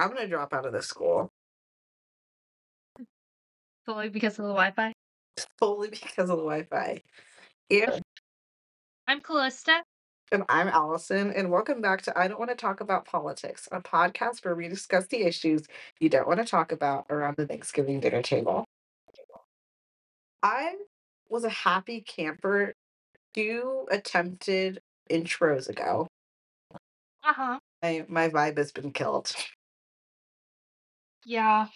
I'm gonna drop out of this school. Solely because of the Wi-Fi. Solely because of the Wi-Fi. And, I'm Callista. and I'm Allison, and welcome back to I Don't Want to Talk About Politics, a podcast where we discuss the issues you don't want to talk about around the Thanksgiving dinner table. I was a happy camper two attempted intros ago. Uh-huh. My my vibe has been killed. Yeah.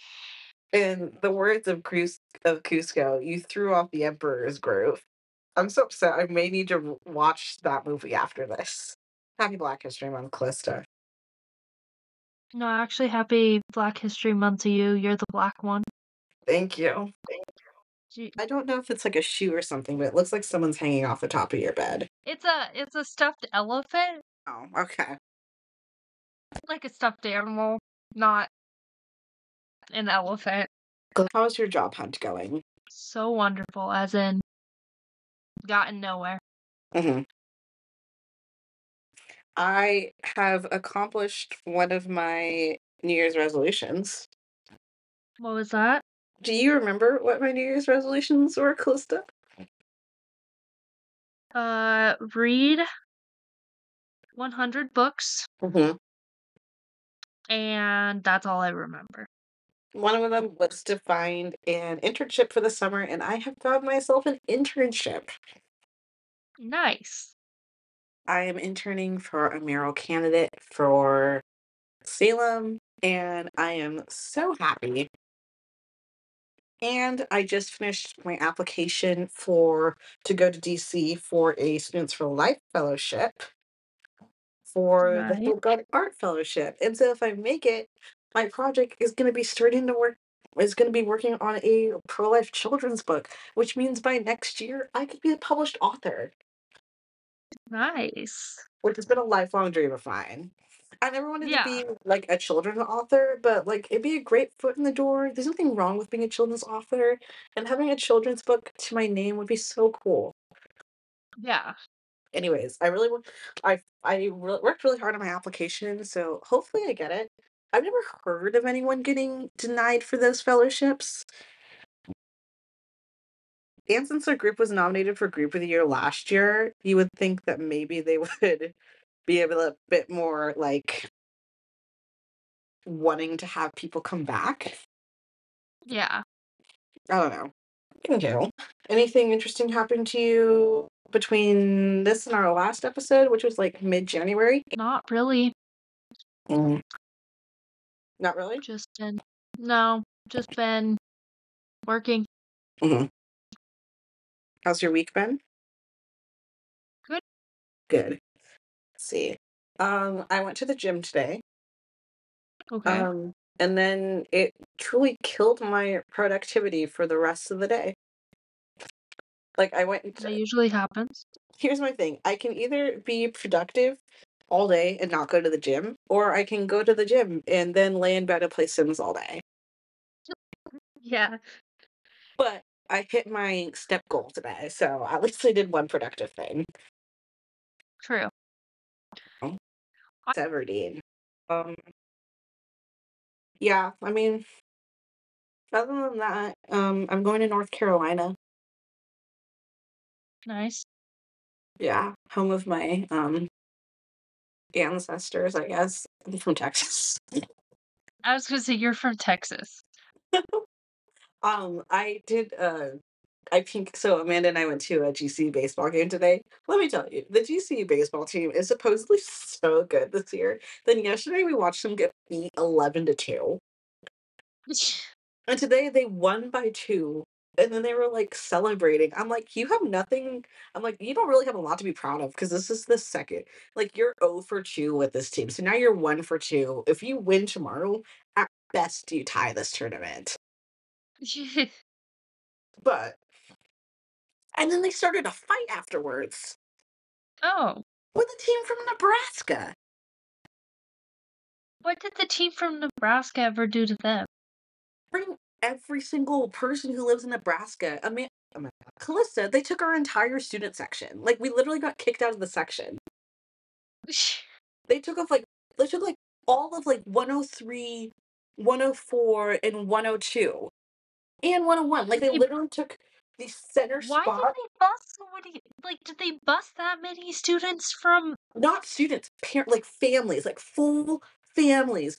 In the words of Cruz of Kuzco, you threw off the Emperor's Groove. I'm so upset. I may need to watch that movie after this. Happy Black History Month, Callista. No, actually happy Black History Month to you. You're the black one. Thank you. Gee, I don't know if it's like a shoe or something, but it looks like someone's hanging off the top of your bed. It's a it's a stuffed elephant. Oh, okay. Like a stuffed animal, not an elephant. How's your job hunt going? So wonderful, as in gotten nowhere. hmm I have accomplished one of my New Year's resolutions. What was that? Do you remember what my New Year's resolutions were, Callista? Uh read 100 books Mm-hmm. and that's all I remember. One of them was to find an internship for the summer, and I have found myself an internship. Nice. I am interning for a mayoral candidate for Salem, and I am so happy. And I just finished my application for to go to DC for a Students for Life fellowship for the Right. Hope God Art Fellowship. And so if I make it, my project is going to be starting to work is going to be working on a pro-life children's book, which means by next year I could be a published author, Nice. which has been a lifelong dream of mine. I never wanted Yeah. to be like a children's author, but like it'd be a great foot in the door. There's nothing wrong with being a children's author, and having a children's book to my name would be so cool. Yeah. anyways, I really. I I re- worked really hard on my application, so hopefully I get it. I've never heard of anyone getting denied for those fellowships. And since our group was nominated for Group of the Year last year, you would think that maybe they would be a little bit more like wanting to have people come back. Yeah. I don't know. You. Anything interesting happened to you between this and our last episode, which was like mid January? Not really. Mm. Not really. Just been no, just been working. Mhm. How's your week been? Good. Good. Let's see. Um, I went to the gym today. Okay. Um, and then it truly killed my productivity for the rest of the day. Like I went that usually happens. here's my thing. I can either be productive all day and not go to the gym, or I can go to the gym and then lay in bed and play Sims all day. Yeah. But I hit my step goal today, so at least I did one productive thing. True. Everdeen. Um, yeah, I mean, other than that, um, I'm going to North Carolina. Nice. Yeah, home of my um ancestors, I guess. I'm from Texas. I was gonna say you're from Texas. Um, I did uh I think so Amanda and I went to a GC baseball game today. Let me tell you, the GC baseball team is supposedly so good this year. Then yesterday we watched them get beat eleven to two. And today they won by two. And then they were like celebrating. I'm like, you have nothing. I'm like, you don't really have a lot to be proud of because this is the second. Like, you're 0 for 2 with this team. So now you're 1 for 2. If you win tomorrow, at best you tie this tournament. But, and then they started a fight afterwards oh, with a team from Nebraska. what did the team from Nebraska ever do to them? Bring every single person who lives in Nebraska. I mean, oh Callista, they took our entire student section. Like, we literally got kicked out of the section. They took off like they took like all of like 103, 104, and 102, and 101. Like they literally took the center Why did they bust so many like, did they bust that many students from Not students, parent like families, like full families.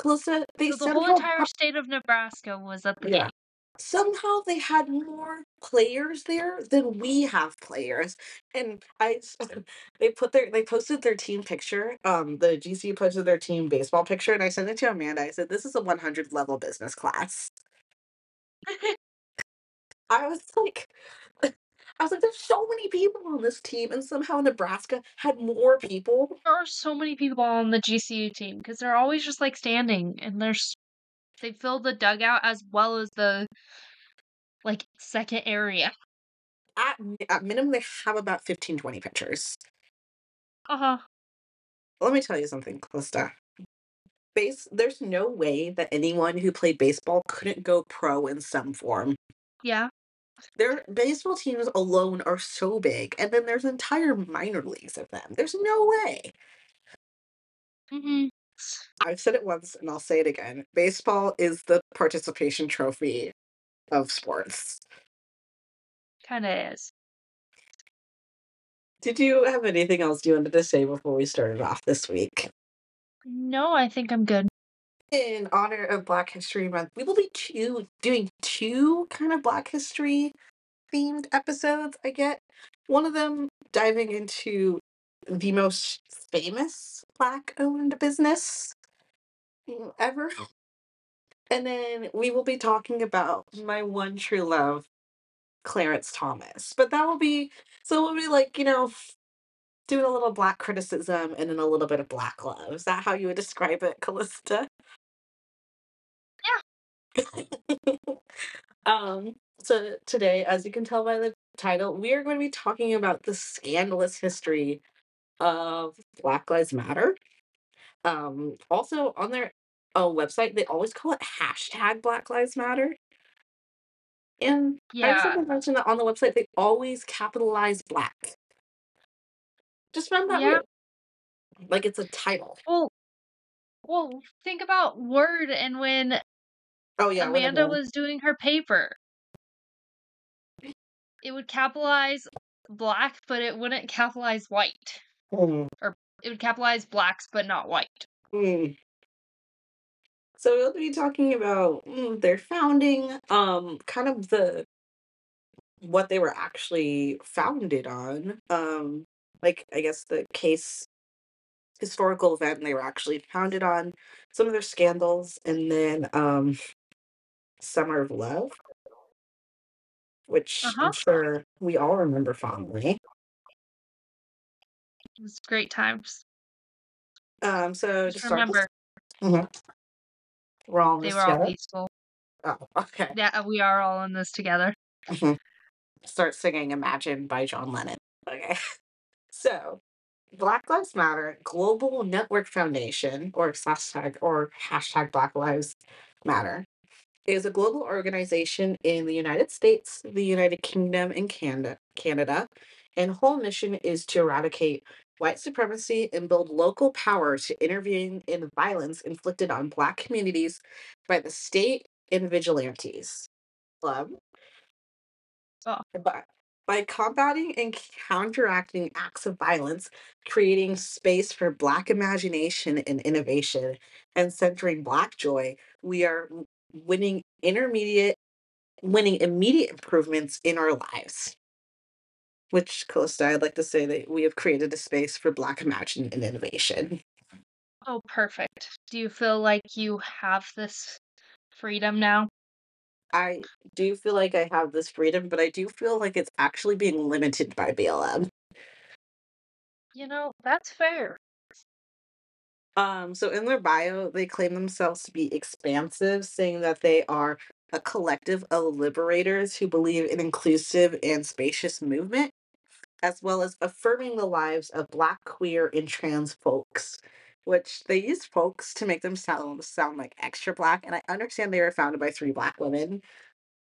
Calista, they So the whole entire state of Nebraska was at the Yeah. game. Somehow they had more players there than we have players, and I they put their they posted their team picture, um, the GC posted their team baseball picture, and I sent it to Amanda, I said, "This is a 100 level business class." I was like I was like, "There's so many people on this team, and somehow Nebraska had more people." There are so many people on the GCU team because they're always just, like, standing, and there's they fill the dugout as well as the like, second area. At at minimum, they have about 15, 20 pitchers. Uh-huh. Let me tell you something, Calista. Base there's no way that anyone who played baseball couldn't go pro in some form. Yeah. Their baseball teams alone are so big, and then there's entire minor leagues of them. There's no way. Mhm. I've said it once, and I'll say it again. Baseball is the participation trophy of sports. Kinda is. Did you have anything else you wanted to say before we started off this week? No, I think I'm good. In honor of Black History Month, we will be 2 doing 2 kind of Black history themed episodes, I get. One of them diving into the most famous Black-owned business mm, ever. And then we will be talking about my one true love, Clarence Thomas. But that will be so we'll be like, you know, doing a little Black criticism and then a little bit of Black love. Is that how you would describe it, Calista? Um, so today, as you can tell by the title, we are going to be talking about the scandalous history of Black Lives Matter. Um, also on their, uh, website, they always call it hashtag Black Lives Matter. And I just Yeah. want to mention that on the website, they always capitalize Black. Just found that Yeah. weird. Like it's a title. Well well, think about Word and when Oh, yeah, Amanda was doing her paper. It would capitalize black, but it wouldn't capitalize white. Mm. Or it would capitalize blacks, but not white. Mm. So we'll be talking about, mm, their founding, um, kind of the what they were actually founded on, um, like, I guess the case historical event they were actually founded on, some of their scandals, and then, um, Summer of Love which Uh-huh. I'm sure we all remember fondly. It was great times. Um, so to Just this remember Mhm. We're all in they this were all together? peaceful. Oh, okay. Yeah, we are all in this together. Mhm. Start singing Imagine by John Lennon. Okay. So, Black Lives Matter Global Network Foundation, or hashtag or hashtag Black Lives Matter, is a global organization in the United States, the United Kingdom, and Canada Canada, and whole mission is to eradicate white supremacy and build local power to intervene in violence inflicted on Black communities by the state and vigilantes. Club Oh. by by combating and counteracting acts of violence, creating space for Black imagination and innovation, and centering Black joy, we are winning intermediate winning immediate improvements in our lives. Which, Calista, I'd like to say that we have created a space for Black imagine and innovation. Oh, perfect. Do you feel like you have this freedom now? I do feel like I have this freedom, but I do feel like it's actually being limited by BLM. You know, that's fair. Um, so in their bio, they claim themselves to be expansive, saying that they are a collective of liberators who believe in inclusive and spacious movement, as well as affirming the lives of Black, queer, and trans folks, which they use folks to make them sound sound like extra Black, and I understand they were founded by 3 Black women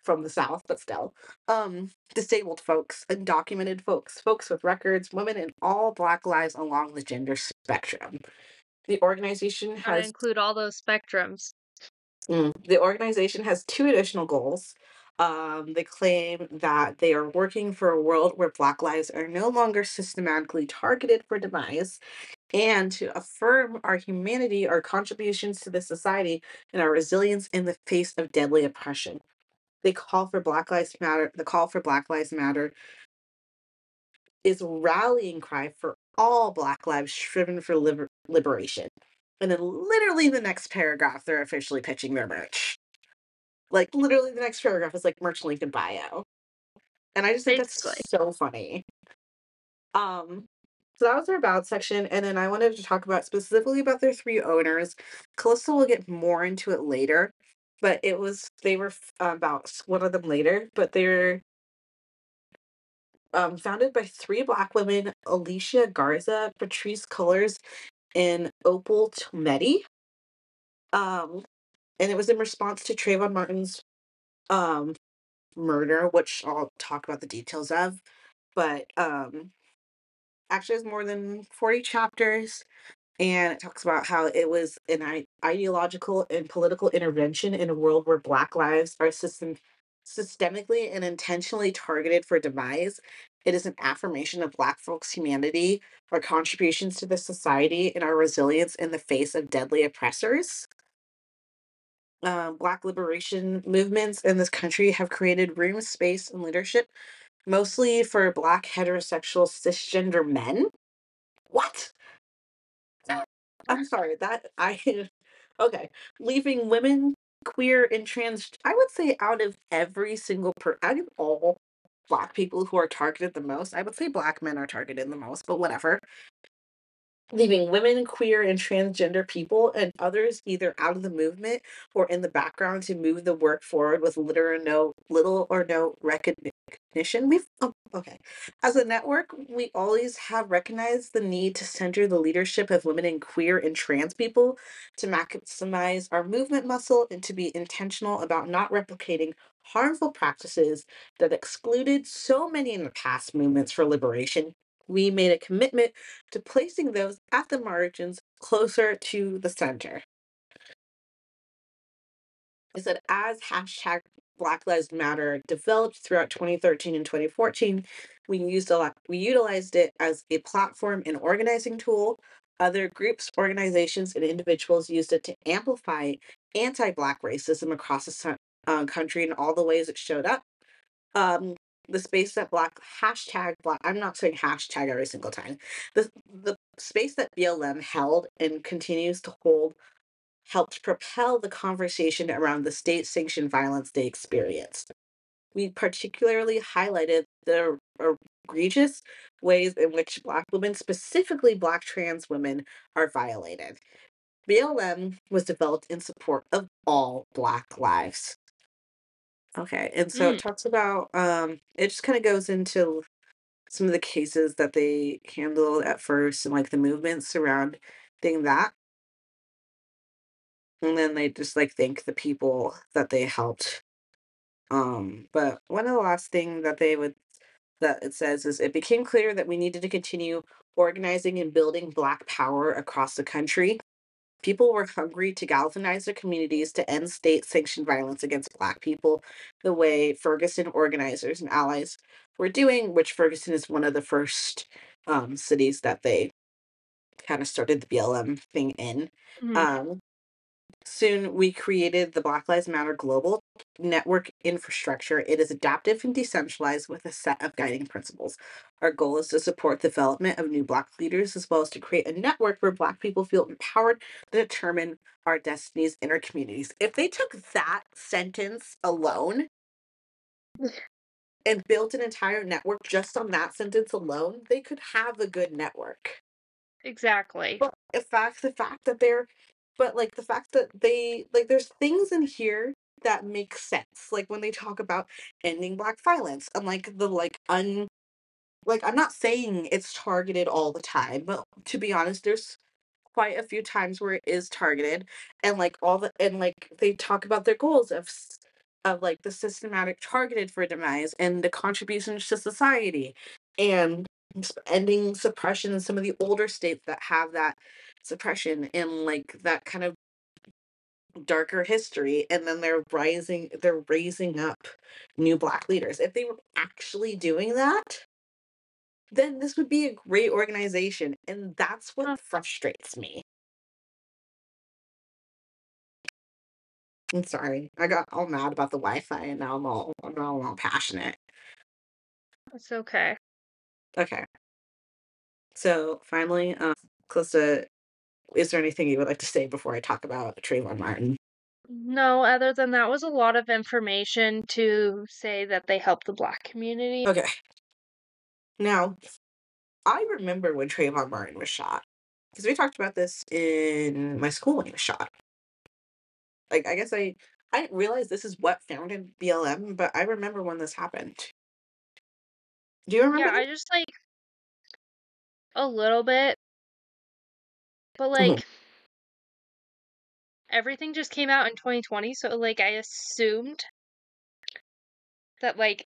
from the South, but still. Um, disabled folks, undocumented folks, folks with records, women, and all Black lives along the gender spectrum. The organization Gotta has include all those spectrums. Mm. The organization has two additional goals. Um, they claim that they are working for a world where Black lives are no longer systematically targeted for demise, and to affirm our humanity, our contributions to the society, and our resilience in the face of deadly oppression. They call for Black Lives Matter. The call for Black Lives Matter is a rallying cry for all Black lives striven for liber- liberation. And then, literally, the next paragraph, they're officially pitching their merch. Like, literally, the next paragraph is like merch link in bio. And I just think Basically. that's so funny. Um, so that was their about section, and then I wanted to talk about specifically about their three owners. Calista will get more into it later, but it was they were f- about one of them later, but they're um, founded by three black women: Alicia Garza, Patrice Cullors, and Opal Tometi. Um, and it was in response to Trayvon Martin's um murder, which I'll talk about the details of. But um actually has more than 40 chapters and it talks about how it was an ideological and political intervention in a world where black lives are system systemically and intentionally targeted for demise. It is an affirmation of black folks' humanity, our contributions to the society, and our resilience in the face of deadly oppressors. Uh, black liberation movements in this country have created room, space, and leadership mostly for black heterosexual cisgender men. What? I'm sorry, that I okay. Leaving women, queer, and trans, I would say out of every single per out of all black people who are targeted the most, I would say black men are targeted the most, but whatever. Leaving women, queer, and transgender people and others either out of the movement or in the background to move the work forward with little or no little or no recognition. We've oh, okay. As a network, we always have recognized the need to center the leadership of women and queer and trans people to maximize our movement muscle and to be intentional about not replicating harmful practices that excluded so many in the past movements for liberation. We made a commitment to placing those at the margins closer to the center. Is that as hashtag Black Lives Matter developed throughout 2013 and 2014, we used a lot, we utilized it as a platform and organizing tool. Other groups, organizations, and individuals used it to amplify anti-Black racism across the uh, country in all the ways it showed up. Um, the space that Black hashtag Black, I'm not saying hashtag every single time. The the space that BLM held and continues to hold helped propel the conversation around the state sanctioned violence they experienced. We particularly highlighted the egregious ways in which Black women, specifically Black trans women, are violated. BLM was developed in support of all Black lives. Okay, and so it Mm. talks about um it just kind of goes into some of the cases that they handled at first and like the movements surrounding that. And then they just like thank the people that they helped. Um, but one of the last thing that they would that it says is it became clear that we needed to continue organizing and building black power across the country. People were hungry to galvanize their communities to end state sanctioned violence against black people the way Ferguson organizers and allies were doing, which Ferguson is one of the first um, cities that they kind of started the BLM thing in. Mhm. Um, soon we created the Black Lives Matter global network infrastructure. It is adaptive and decentralized with a set of guiding principles. Our goal is to support the development of new Black leaders as well as to create a network where Black people feel empowered to determine our destinies in our communities. If they took that sentence alone and built an entire network just on that sentence alone, they could have a good network. Exactly. But the fact, the fact that they're, but like the fact that they, like, there's things in here that make sense. Like when they talk about ending black violence and like the like un, like I'm not saying it's targeted all the time, but to be honest, there's quite a few times where it is targeted, and like all the and like they talk about their goals of of like the systematic targeted for demise and the contributions to society, and ending suppression in some of the older states that have that suppression and like that kind of darker history and then they're rising they're raising up new black leaders. If they were actually doing that then this would be a great organization and that's what frustrates me. I'm sorry i got all mad about the wi-fi and now i'm all i'm all, all passionate. It's okay. Okay so finally um Calista, is there anything you would like to say before i talk about Trayvon Martin No, other than that was a lot of information to say that they help the black community. Okay. Now, I remember when Trayvon Martin was shot because we talked about this in my school when he was shot. Like, I guess I I didn't realize this is what founded BLM, but I remember when this happened. Do you remember? Yeah, I just like a little bit. But Mhm. like everything just came out in 2020, so like I assumed that like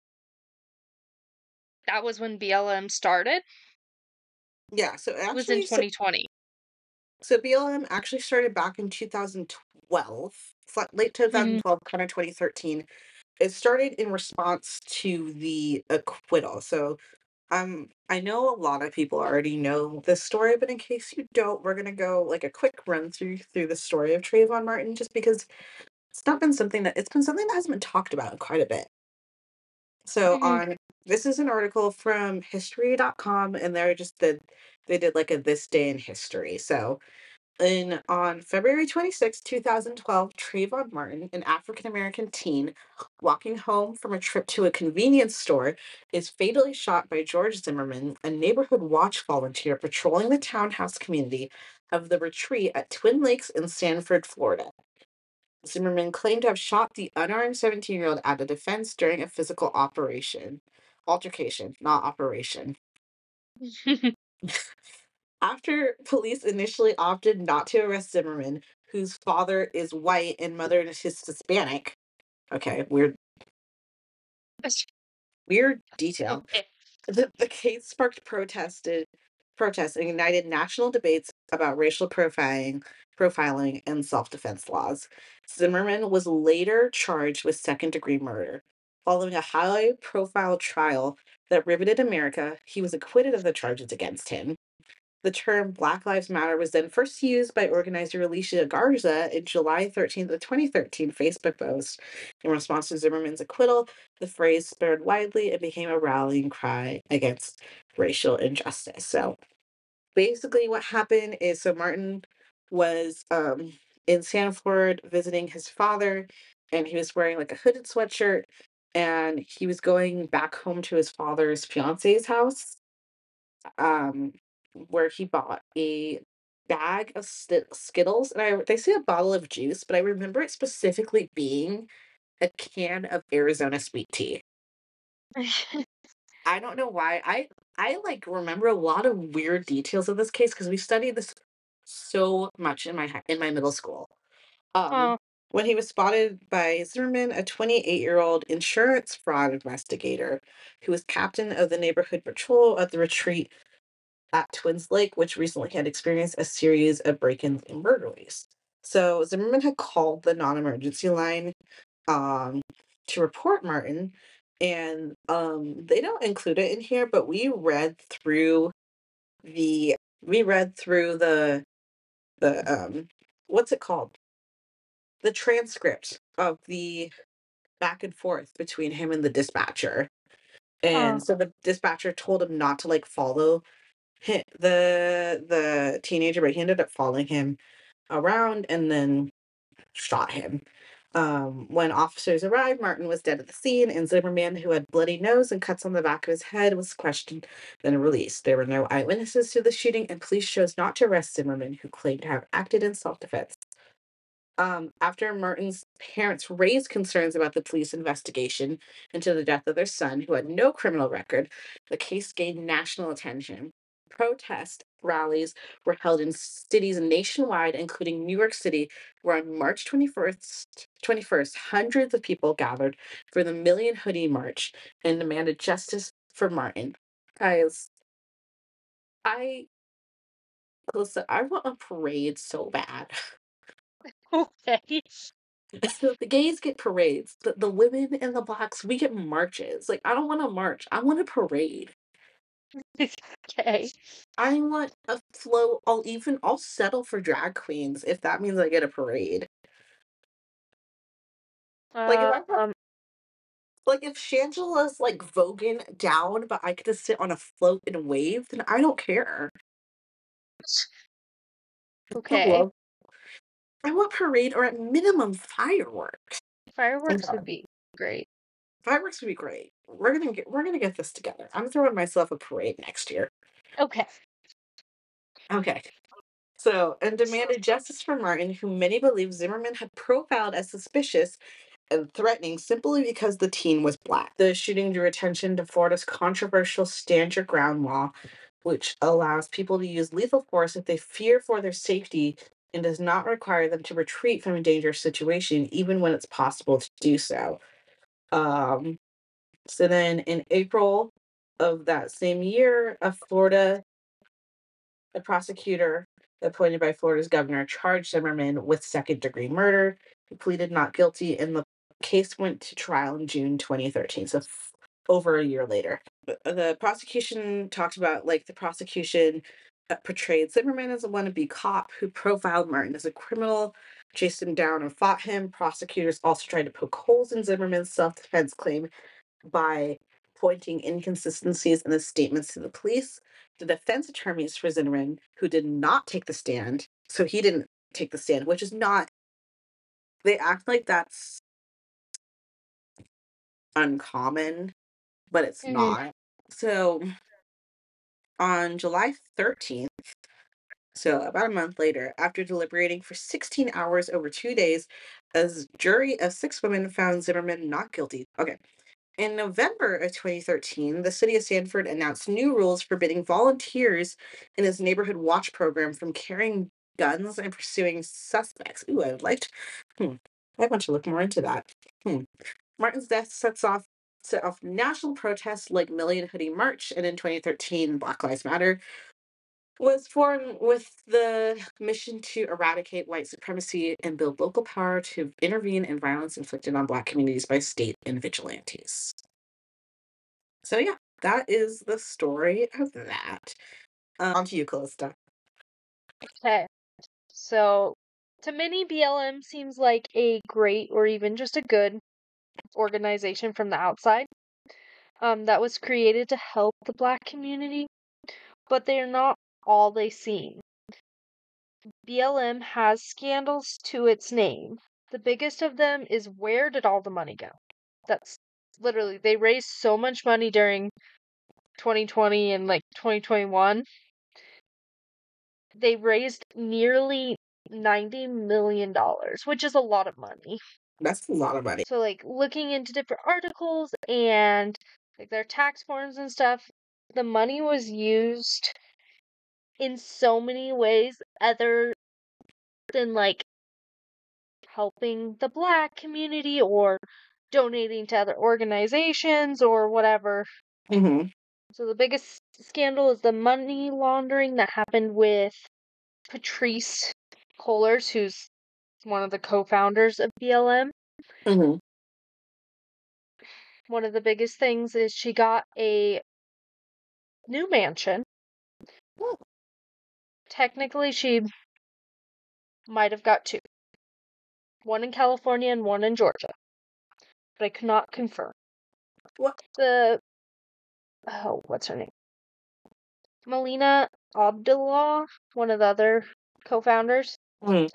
that was when BLM started. Yeah. So It was in actually, so, 2020. so BLM actually started back in 2012, it's like late 2012, kind of 2013. It started in response to the acquittal. So Um, I know a lot of people already know this story, but in case you don't, we're gonna go like a quick run through through the story of Trayvon Martin, just because it's not been something that it's been something that hasn't been talked about in quite a bit. So Mhm. on this is an article from history.com and they're just did they did like a this day in history. So in on February 26, 2012, Trayvon Martin, an African American teen walking home from a trip to a convenience store, is fatally shot by George Zimmerman, a neighborhood watch volunteer patrolling the townhouse community of the retreat at Twin Lakes in Sanford, Florida. Zimmerman claimed to have shot the unarmed 17 year old out of defense during a physical operation. Altercation, not operation. After police initially opted not to arrest Zimmerman, whose father is white and mother is Hispanic. Okay, weird, weird oh, detail. Eh. The, the case sparked protested protests and ignited national debates about racial profiling, profiling and self-defense laws. Zimmerman was later charged with second-degree murder. Following a high-profile trial that riveted America, he was acquitted of the charges against him. The term Black Lives Matter was then first used by organizer Alicia Garza in July 13th of 2013 Facebook post. In response to Zimmerman's acquittal, the phrase spread widely and became a rallying cry against racial injustice. So basically what happened is so Martin was um in Sanford visiting his father and he was wearing like a hooded sweatshirt and he was going back home to his father's fiance's house um where he bought a bag of Skittles and I they say a bottle of juice but I remember it specifically being a can of Arizona sweet tea. I don't know why. I I like remember a lot of weird details of this case because we studied this so much in my in my middle school. Um, oh, when he was spotted by Zimmerman, a 28-year-old insurance fraud investigator who was captain of the neighborhood patrol at the retreat at Twins Lake, which recently had experienced a series of break-ins and burglaries. So Zimmerman had called the non-emergency line um, to report Martin, and um, they don't include it in here, but we read through the we read through the the um what's it called the transcript of the back and forth between him and the dispatcher and oh. so the dispatcher told him not to like follow hi the the teenager but he ended up following him around and then shot him. Um when officers arrived martin was dead at the scene and zimmerman who had bloody nose and cuts on the back of his head was questioned then released. There were no eyewitnesses to the shooting and police chose not to arrest zimmerman who claimed to have acted in self-defense. Um, after Martin's parents raised concerns about the police investigation into the death of their son, who had no criminal record, the case gained national attention. Protest rallies were held in cities nationwide, including New York City, where on March 21st, 21st, hundreds of people gathered for the Million Hoodie March and demanded justice for Martin. Guys, I listen, I want a parade so bad. Okay. So the gays get parades, the, the women and the blacks, we get marches. Like, I don't want a march. I want a parade. Okay. I want a float. I'll even I'll settle for drag queens if that means I get a parade. Like if I have, Um, like if Shangela's like voguing down, but I get to sit on a float and wave, then I don't care. Okay. I want parade or at minimum fireworks. Fireworks would be great. Fireworks would be great. We're gonna get we're gonna get this together. I'm throwing myself a parade next year. Okay. Okay. So, and demanded justice for Martin, who many believe Zimmerman had profiled as suspicious and threatening simply because the teen was black. The shooting drew attention to Florida's controversial Stand Your Ground law, which allows people to use lethal force if they fear for their safety and does not require them to retreat from a dangerous situation, even when it's possible to do so. Um, so then in April of that same year, a Florida a prosecutor appointed by Florida's governor charged Zimmerman with second degree murder. He pleaded not guilty, and the case went to trial in June 2013, so f- over a year later. The- prosecution talked about like the prosecution portrayed Zimmerman as a wannabe cop who profiled Martin as a criminal, chased him down and fought him. Prosecutors also tried to poke holes in Zimmerman's self defense claim by pointing inconsistencies in the statements to the police the defense attorneys for Zimmerman, who did not take the stand, so he didn't take the stand, which is not. They act like that's uncommon, but it's Mhm. not. So on July 13th, so about a month later, after deliberating for 16 hours over two days, a jury of six women found Zimmerman not guilty. Okay. In November of 2013, the city of Sanford announced new rules forbidding volunteers in its neighborhood watch program from carrying guns and pursuing suspects. Ooh, I would like to. Hmm. I want to look more into that. Hmm. Martin's death sets off set off national protests like Million Hoodie March, and in 2013, Black Lives Matter was formed with the mission to eradicate white supremacy and build local power to intervene in violence inflicted on Black communities by state and vigilantes. So, yeah, that is the story of that. Um, on to you, Callista. Okay. So, to many, BLM seems like a great or even just a good organization from the outside um, that was created to help the black community, but they are not all they seem. BLM has scandals to its name. The biggest of them is where did all the money go? That's literally, they raised so much money during 2020 and like 2021. They raised nearly 90 million dollars, which is a lot of money. That's a lot of money. So like looking into different articles and like their tax forms and stuff, the money was used in so many ways other than like helping the black community or donating to other organizations or whatever. hmm So the biggest scandal is the money laundering that happened with Patrice Cullors, who's one of the co-founders of BLM. hmm One of the biggest things is she got a new mansion. Technically, she might have got two. One in California and one in Georgia. But I could not confirm. What? The oh, what's her name? Melina Abdullah, one of the other co-founders. Mhm.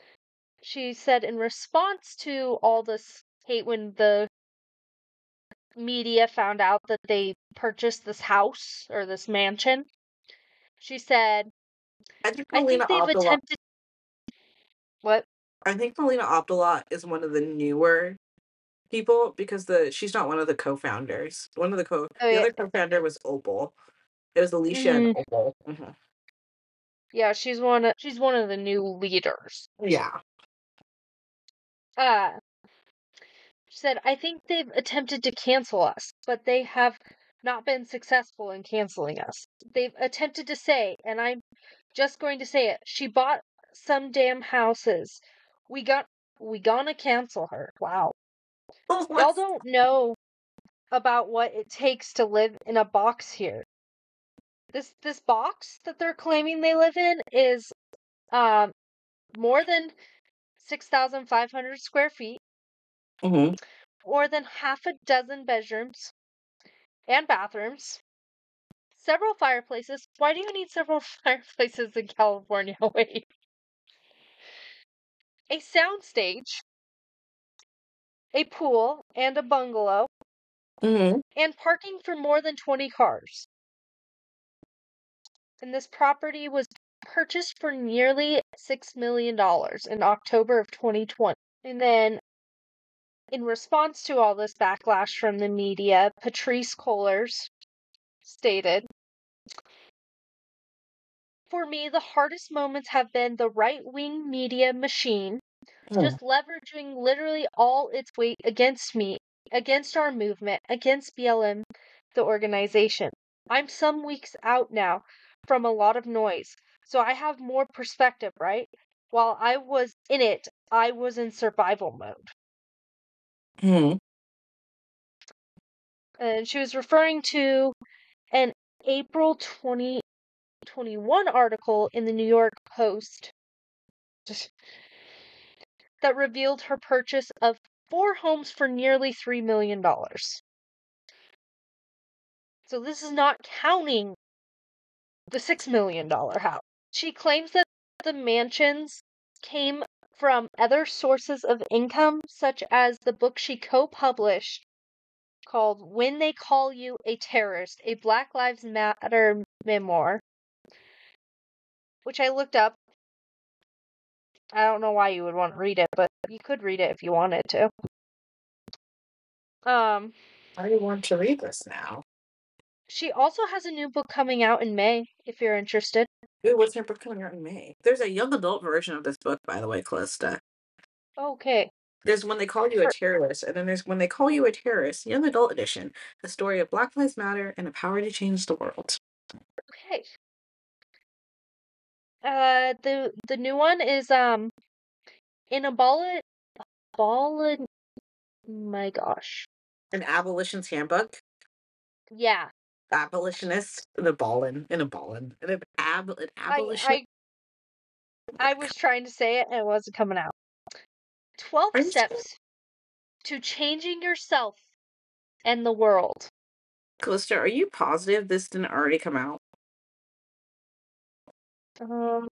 She said in response to all this hate when the media found out that they purchased this house or this mansion, she said, I think I think they've Abdullah. attempted. What? I think Melina Abdullah is one of the newer people because the she's not one of the co-founders. One of the co Oh, the yeah. other co-founder was Opal. It was Alicia and Opal. Mhm. Yeah, she's one. Of, she's one of the new leaders. Yeah. Uh, she said, I think they've attempted to cancel us, but they have not been successful in canceling us. They've attempted to say, and I'm just going to say it, she bought some damn houses. We got we gonna cancel her. Wow. Y'all don't know about what it takes to live in a box here. This this box that they're claiming they live in is um more than 6,500 square feet, Mhm. more than half a dozen bedrooms and bathrooms, several fireplaces. Why do you need several fireplaces in California? Wait. A soundstage, a pool, and a bungalow, Mhm. and parking for more than 20 cars. And this property was purchased for nearly $6 million in October of 2020. And then, in response to all this backlash from the media, Patrice Cullors stated For me, the hardest moments have been the right wing media machine Mm. just leveraging literally all its weight against me, against our movement, against BLM, the organization. I'm some weeks out now from a lot of noise, so I have more perspective, right? While I was in it, I was in survival mode. Mhm. And she was referring to an April 2021 article in the New York Post that revealed her purchase of four homes for nearly $3 million. So this is not counting the $6 million house. She claims that the mansions came from other sources of income, such as the book she co published called When They Call You a Terrorist, a Black Lives Matter memoir, which I looked up. I don't know why you would want to read it, but you could read it if you wanted to. Um, I want to read this now. she also has a new book coming out in May, if you're interested. Ooh, what's her book coming out in May? There's a young adult version of this book, by the way, Callista. Okay. There's when they call you a terrorist, and then there's when they call you a terrorist, young adult edition, the story of Black Lives Matter and the power to change the world. Okay. Uh, the the new one is um in a ball ball. My gosh. An abolition's handbook. Yeah. Abolitionist, the ballin, in a ballin, an ab, an I abolition. I I was trying to say it and it wasn't coming out. Twelve Are steps to changing yourself and the world. Callista, are you positive this didn't already come out? Um,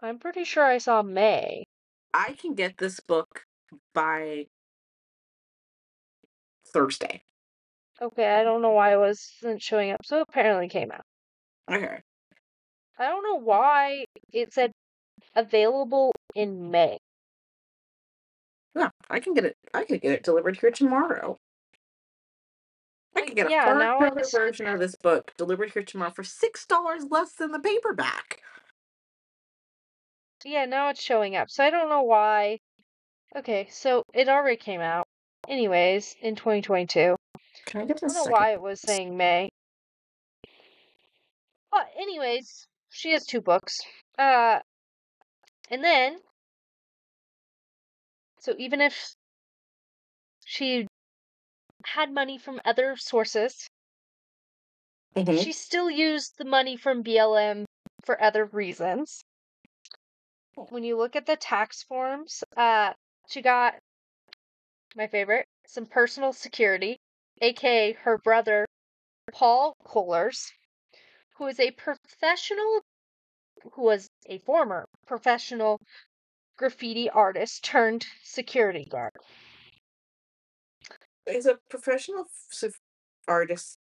I'm pretty sure I saw May. I can get this book by Thursday. Okay, I don't know why it wasn't showing up. So apparently came out. Okay. I don't know why it said available in May. Yeah, I can get it. I can get it delivered here tomorrow. I can get a yeah, now it's version of this book delivered here tomorrow for six dollars less than the paperback. yeah, now it's showing up. So I don't know why. Okay, so it already came out. Anyways, in 2022. Can I get I don't know why it was saying May. But anyways, she has two books. Uh and then so even if she had money from other sources, Mhm. she still used the money from BLM for other reasons. When you look at the tax forms, uh she got my favorite, some personal security, aka her brother Paul Cullors, who is a professional who was a former professional graffiti artist turned security guard. Is a professional artist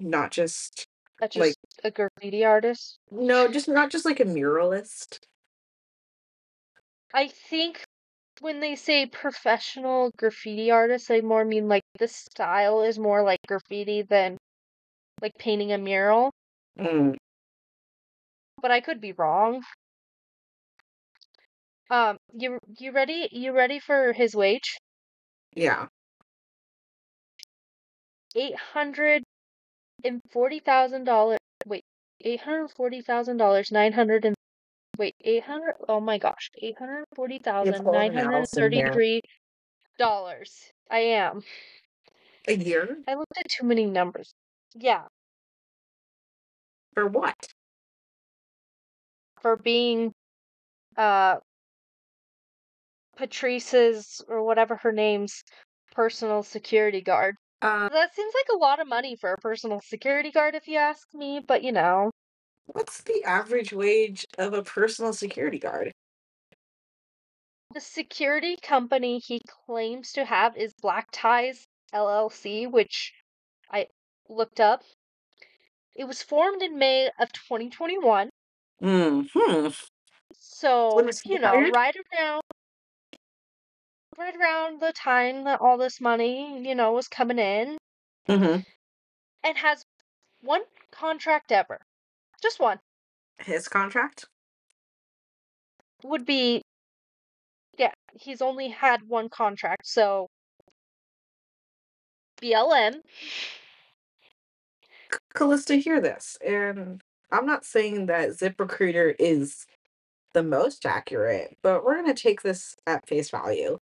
not just That's like a graffiti artist. no, just not just like a muralist. I think when they say professional graffiti artist, they more mean like the style is more like graffiti than like painting a mural. Mm, But I could be wrong. Um, you you ready? You ready for his wage? yeah. Eight hundred and forty thousand dollars. Wait, eight hundred forty thousand dollars. Nine hundred and wait, eight hundred. Oh my gosh, eight hundred forty thousand nine hundred thirty-three dollars. I am. A year? I looked at too many numbers. Yeah, For what? for being uh Patrice's or whatever her name's personal security guard. Uh, That seems like a lot of money for a personal security guard if you ask me, but you know. what's the average wage of a personal security guard? The security company he claims to have is Black Ties LLC, which I looked up. It was formed in May of 2021. Hmm. So, you know, right around right around the time that all this money, you know, was coming in Mm-hmm. and has one contract ever. Just one. His contract? Would be yeah, he's only had one contract, so BLM Calista, hear this. And I'm not saying that ZipRecruiter is the most accurate, but we're going to take this at face value.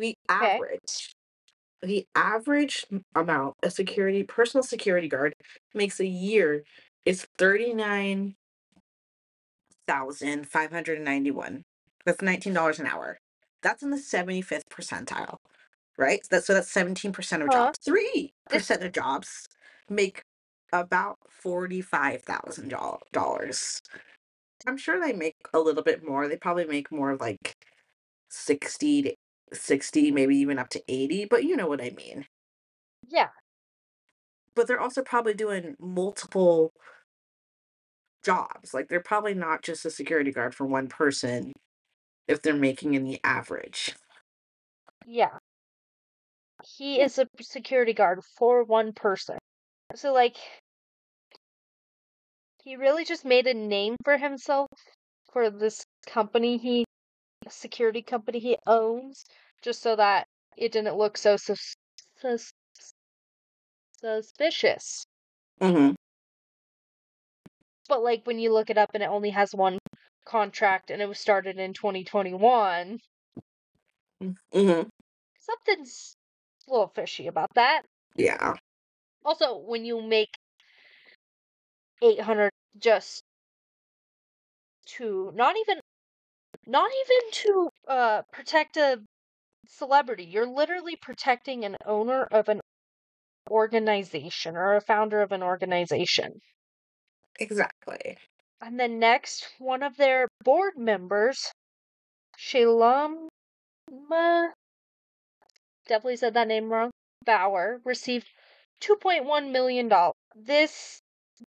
The Okay. average, the average amount a security personal security guard makes a year is thirty nine thousand five hundred ninety one. That's nineteen dollars an hour. That's in the seventy fifth percentile, right? That's so that's seventeen percent of Huh? jobs. Three This percent of jobs make about forty five thousand dollars. I'm sure they make a little bit more. They probably make more like sixty to sixty, maybe even up to eighty. But you know what I mean. yeah, But they're also probably doing multiple jobs. Like they're probably not just a security guard for one person if they're making any average. yeah. He is a security guard for one person. So like he really just made a name for himself for this company he security company he owns just so that it didn't look so sus- sus- suspicious. Mm-hmm. But like when you look it up and it only has one contract and it was started in 2021, Mm-hmm. something's a little fishy about that. Yeah. Also, when you make 800 just to not even not even to uh protect a celebrity, you're literally protecting an owner of an organization or a founder of an organization. Exactly. And then next, one of their board members, Shalom definitely said that name wrong. Bauer received $2.1 million. This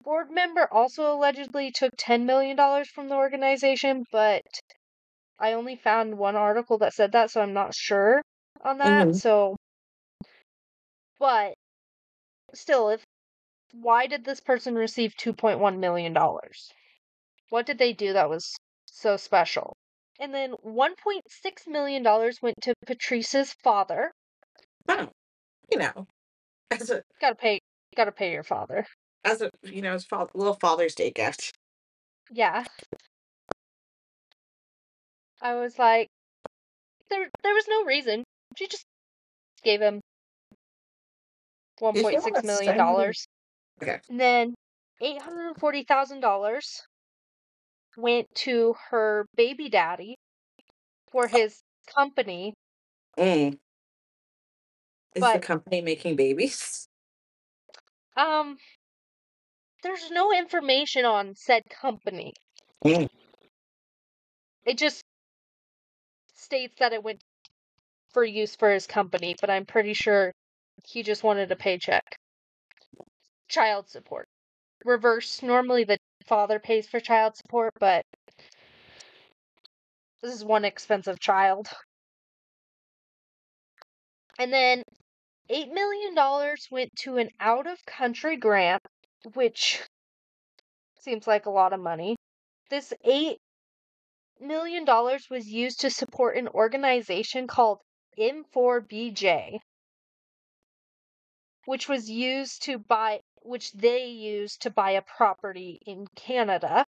board member also allegedly took $10 million from the organization, but I only found one article that said that, so I'm not sure on that. Mm-hmm. So, but still, if why did this person receive $2.1 million? What did they do that was so special? And then $1.6 million went to Patrice's father. Oh, you know, as a Gotta pay, gotta pay your father. as a you know, as fa- little Father's Day gift. Yeah. I was like, there, there was no reason. She just gave him one point six million dollars, okay. and then eight hundred forty thousand dollars went to her baby daddy for his company. Mm. Is the company making babies? um, there's no information on said company. Mm. It just states that it went for use for his company, but I'm pretty sure he just wanted a paycheck. Child support. Reverse. Normally the father pays for child support, but this is one expensive child. And then $8 million went to an out of country grant, which seems like a lot of money. This $8 million dollars was used to support an organization called M4BJ. which was used to buy which they used to buy a property in Canada.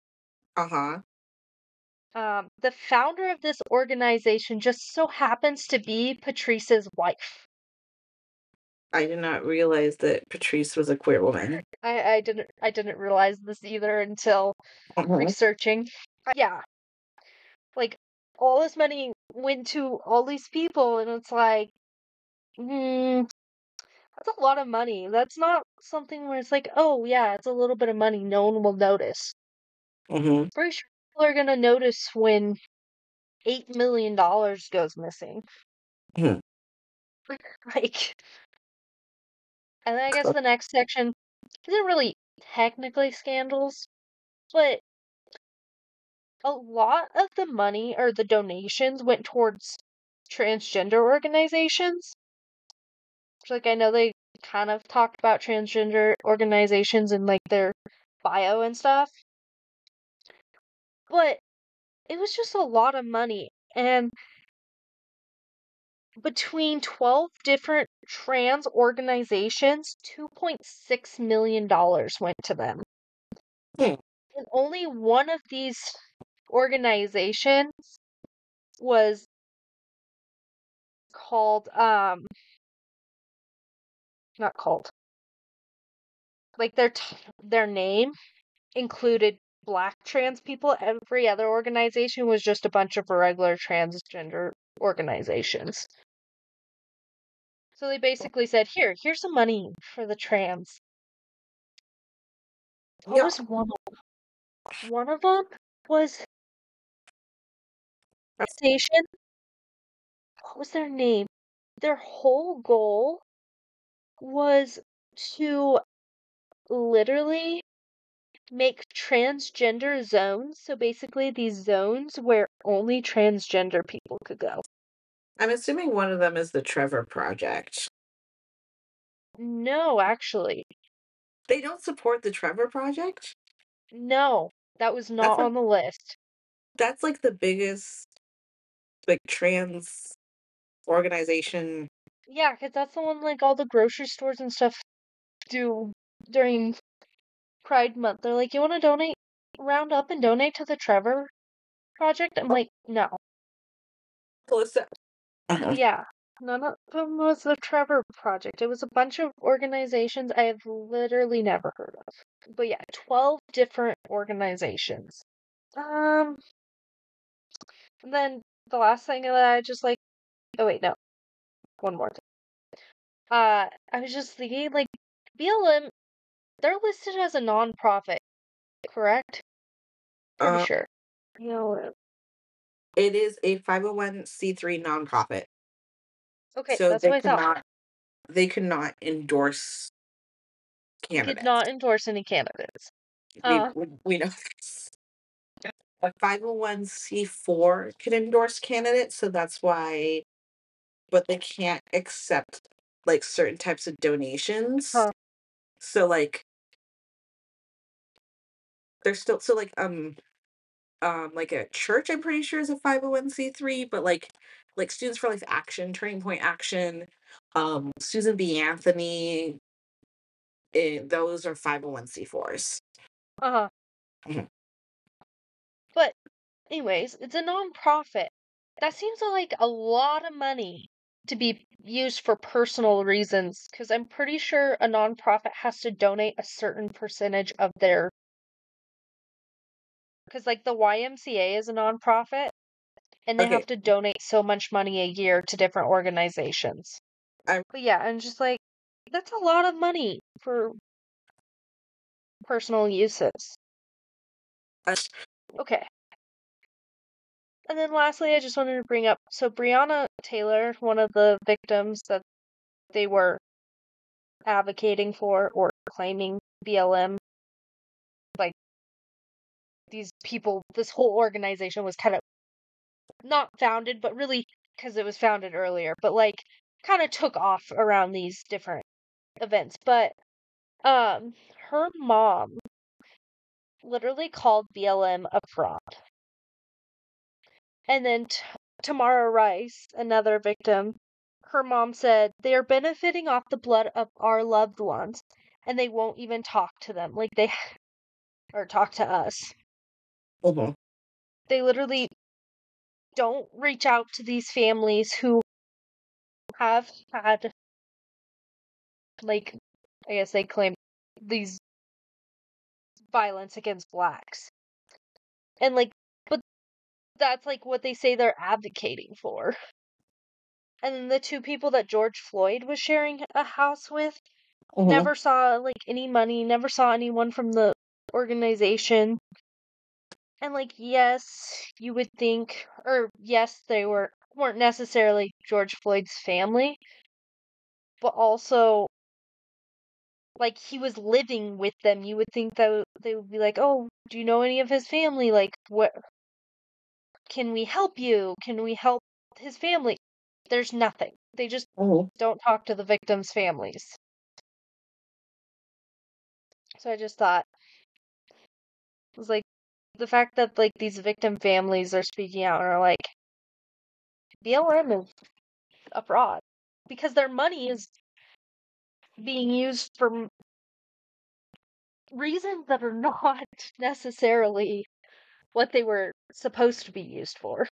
Uh-huh. Um, the founder of this organization just so happens to be Patrice's wife. I did not realize that Patrice was a queer woman. I, I didn't I didn't realize this either until Mhm. researching. Uh, Yeah. Like all this money went to all these people and it's like hmm, that's a lot of money. That's not something where it's like, oh yeah, it's a little bit of money, no one will notice. Mhm. Pretty sure people are gonna notice when eight million dollars goes missing. Mhm. Like and then I guess the next section isn't really technically scandals, but a lot of the money or the donations went towards transgender organizations. Like I know they kind of talked about transgender organizations and like their bio and stuff. But it was just a lot of money and between 12 different trans organizations, 2.6 million dollars went to them. Hmm. And only one of these organizations was called um not called like their t- their name included black trans people every other organization was just a bunch of regular transgender organizations so they basically said here here's some money for the trans what Yeah. was one of them? one of them was station what was their name their whole goal was to literally make transgender zones. So basically, these zones where only transgender people could go. I'm assuming one of them is the Trevor Project. No, actually, They don't support the Trevor Project? no, that was not like- on the list. That's like the biggest like trans organization. Yeah, because that's the one like all the grocery stores and stuff do during Pride Month. They're like, you want to donate, round up and donate to the Trevor Project? I'm like, no. Calista. Uh-huh. Yeah, none of them was the Trevor Project. It was a bunch of organizations I have literally never heard of. But yeah, 12 different organizations. Um, and then the last thing that I just like, oh wait, no, one more thing. Uh, I was just thinking, like, BLM, they're listed as a nonprofit, correct? Pretty Uh, sure. BLM. It is a 501c3 nonprofit. Okay, so that's they what I thought. they cannot endorse candidates. Did not endorse any candidates. we, uh. we, we know this. A 501c4 can endorse candidates, so that's why but they can't accept like certain types of donations. Huh. So like there's still so like um um like a church I'm pretty sure is a 501c3, but like like Students for Life Action, Turning Point Action, um Susan B. Anthony, eh, those are 501c4s. Uh-huh. Mhm. Anyways, it's a nonprofit. That seems like a lot of money to be used for personal reasons because I'm pretty sure a nonprofit has to donate a certain percentage of their because like the YMCA is a nonprofit and they Okay. have to donate so much money a year to different organizations. I'm... But yeah, and just like that's a lot of money for personal uses. Okay. And then lastly, I just wanted to bring up so Breonna Taylor, one of the victims that they were advocating for or claiming BLM, like these people, this whole organization was kind of not founded, but really because it was founded earlier, but like kind of took off around these different events. But um, her mom literally called BLM a fraud. And then t- Tamara Rice, another victim, her mom said they are benefiting off the blood of our loved ones and they won't even talk to them like they or talk to us. Mhm. They literally don't reach out to these families who have had like I guess they claim these violence against blacks. And like that's like what they say they're advocating for. And then the two people that George Floyd was sharing a house with Mhm. never saw like any money, never saw anyone from the organization. And like yes, you would think or yes, they were weren't necessarily George Floyd's family, but also like he was living with them. You would think that they would be like, "Oh, do you know any of his family? Like what can we help you? Can we help his family?" There's nothing. They just Mhm. don't talk to the victims' families. So I just thought it was like the fact that like these victim families are speaking out and are like BLM is a fraud because their money is being used for reasons that are not necessarily what they were supposed to be used for.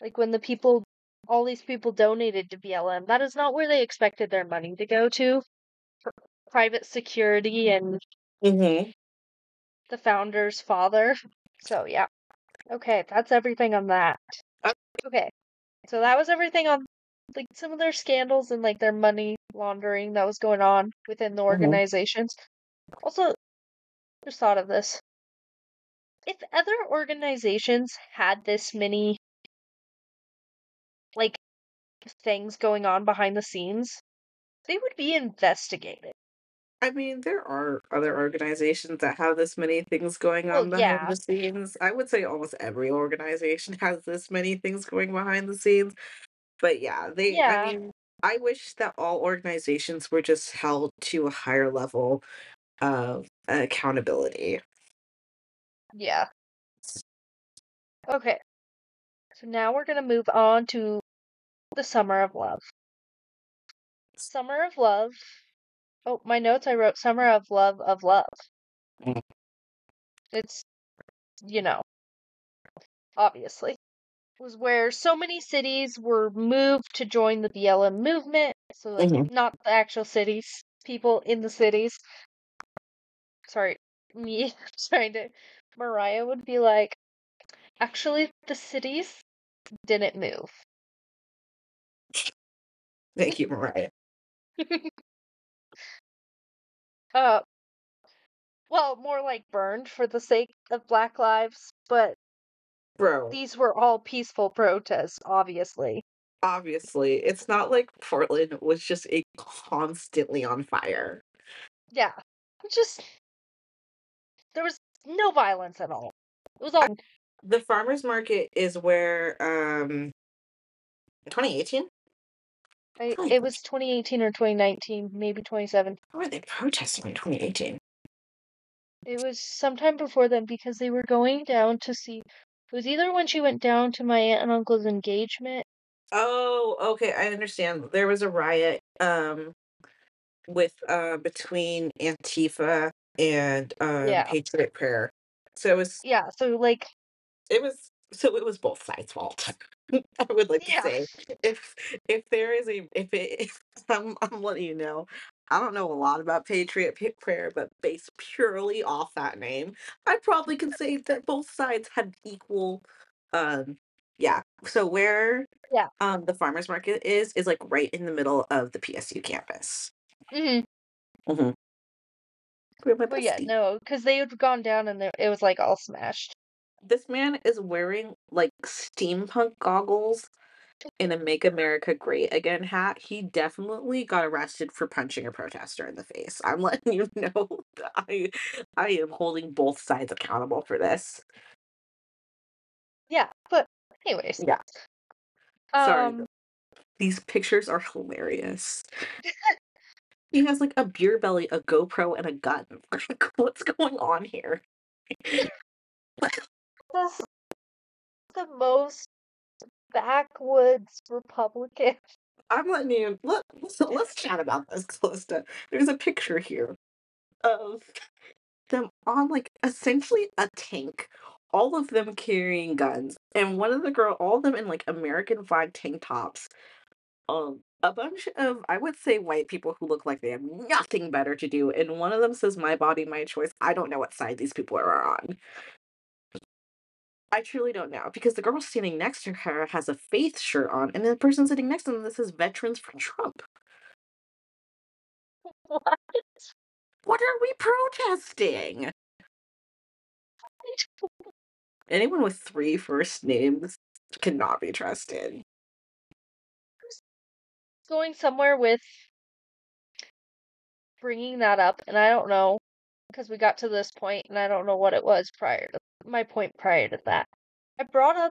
Like when the people all these people donated to BLM, that is not where they expected their money to go to. Private security and Mhm. the founder's father. So yeah. Okay, that's everything on that. Okay. So that was everything on like some of their scandals and like their money laundering that was going on within the Mhm. organizations. Also, just thought of this. If other organizations had this many like things going on behind the scenes, they would be investigated. I mean, there are other organizations that have this many things going Well, on behind yeah. the scenes. I would say almost every organization has this many things going behind the scenes. But yeah, they yeah. I mean, I wish that all organizations were just held to a higher level of accountability. Yeah. Okay. So now we're gonna move on to the Summer of Love. Summer of Love. Oh, my notes I wrote Summer of Love of Love. Mm. It's, you know, obviously, was where so many cities were moved to join the BLM movement. So, like, Mhm. not the actual cities, people in the cities. Sorry, me trying to. Mariah would be like, actually, the cities didn't move. Thank you, Mariah. uh, well, more like burned for the sake of Black lives, but Bro, these were all peaceful protests, obviously. obviously, it's not like Portland was just a constantly on fire. Yeah, just no violence at all. It was all The farmers market is where um 2018? I, it was 2018 or 2019, maybe 27. How were they protesting in 2018? It was sometime before then because they were going down to see. It was either when she went down to my aunt and uncle's engagement. Oh, okay, I understand. There was a riot um with uh between Antifa and um Yeah, Patriot Prayer. So it was yeah. So like, it was so it was both sides' fault. I would like to say if if there is a if it if I'm I'm letting you know. I don't know a lot about Patriot Prayer, but based purely off that name, I probably can say that both sides had equal um yeah. So where yeah. um the farmers market is is like right in the middle of the PSU campus. Mm-hmm. Mm-hmm. We're my But yeah, no, because they had gone down and it was like all smashed. This man is wearing like steampunk goggles in a Make America Great Again hat. He definitely got arrested for punching a protester in the face. I'm letting you know that I I am holding both sides accountable for this. Yeah, but anyways, Yeah. Sorry. um. These pictures are hilarious. He has like a beer belly, a GoPro, and a gun. Like, what's going on here? this the most backwoods Republican. I'm letting you let, let's, let's chat about this, Calista. There's a picture here of them on like essentially a tank, all of them carrying guns, and one of the girl, all of them in like American flag tank tops. Um, a bunch of I would say white people who look like they have nothing better to do, and one of them says "My body, my choice." I don't know what side these people are on. I truly don't know because the girl standing next to her has a faith shirt on, and the person sitting next to them that says "Veterans for Trump." What? What are we protesting? Anyone with three first names cannot be trusted. Going somewhere with bringing that up, and I don't know because we got to this point, and I don't know what it was prior to my point prior to that. I brought up.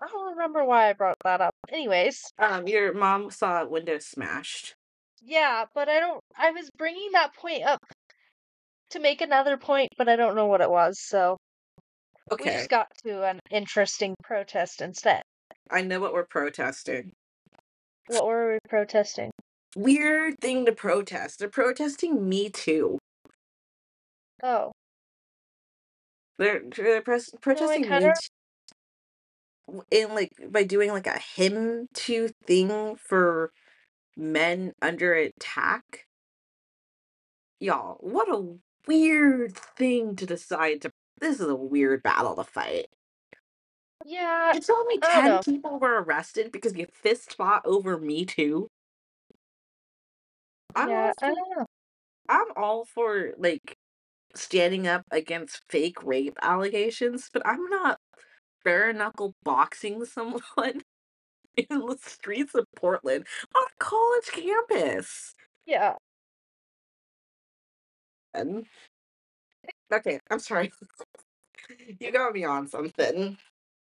I don't remember why I brought that up. Anyways, Um, your mom saw a window smashed. yeah, but I don't. I was bringing that point up to make another point, but I don't know what it was, so we just got to an interesting protest instead. I know what we're protesting. What were we protesting? Weird thing to protest. They're protesting Me Too. Oh, They're, they're pres- protesting Me Too. In like by doing like a him to thing for men under attack. Y'all, what a weird thing to decide to. This is a weird battle to fight. Yeah. You told me I 10 know. people were arrested because you fist fought over Me Too. I'm yeah, all I for, don't know. I'm all for like standing up against fake rape allegations, but I'm not bare knuckle boxing someone in the streets of Portland on a college campus. Yeah, And okay, I'm sorry. you got me on something.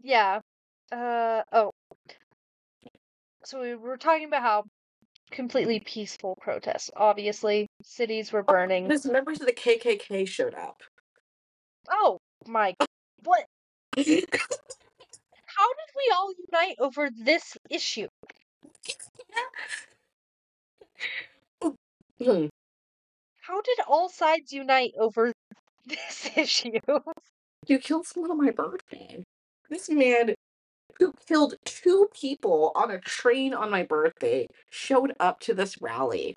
Yeah. Uh oh. So we were talking about how completely peaceful protests. Obviously, cities were burning. Because members of the KKK showed up. Oh my! What? How did we all unite over this issue? Hmm. How did all sides unite over this issue? You killed someone on my birthday. This man who killed two people on a train on my birthday showed up to this rally.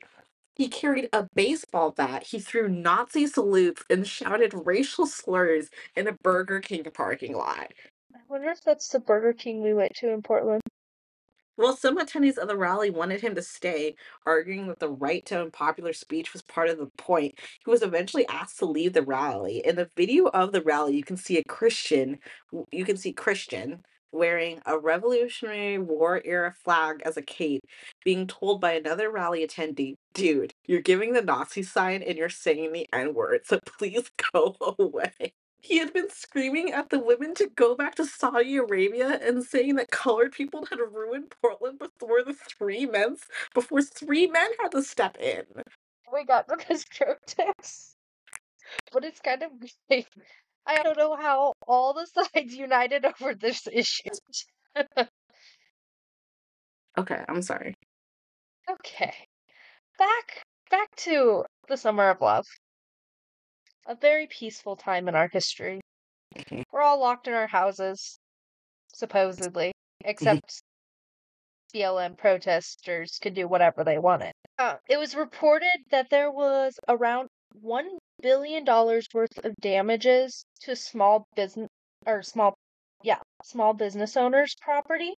He carried a baseball bat, he threw Nazi salutes, and shouted racial slurs in a Burger King parking lot. I wonder if that's the Burger King we went to in Portland. Well, some attendees of the rally wanted him to stay, arguing that the right to unpopular speech was part of the point. He was eventually asked to leave the rally. In the video of the rally, you can see a Christian, you can see Christian wearing a Revolutionary War era flag as a cape, being told by another rally attendee, dude, you're giving the Nazi sign and you're saying the N word, so please go away. He had been screaming at the women to go back to Saudi Arabia and saying that colored people had ruined Portland before the three men before three men had to step in. Oh we got to this protest, but it's kind of great. I don't know how all the sides united over this issue. Okay, I'm sorry. Okay. Back back to the summer of love. A very peaceful time in our history. Mhm. We're all locked in our houses, supposedly, except BLM protesters could do whatever they wanted. Uh, it was reported that there was around one billion dollars worth of damages to small business or small, yeah, small business owners' property.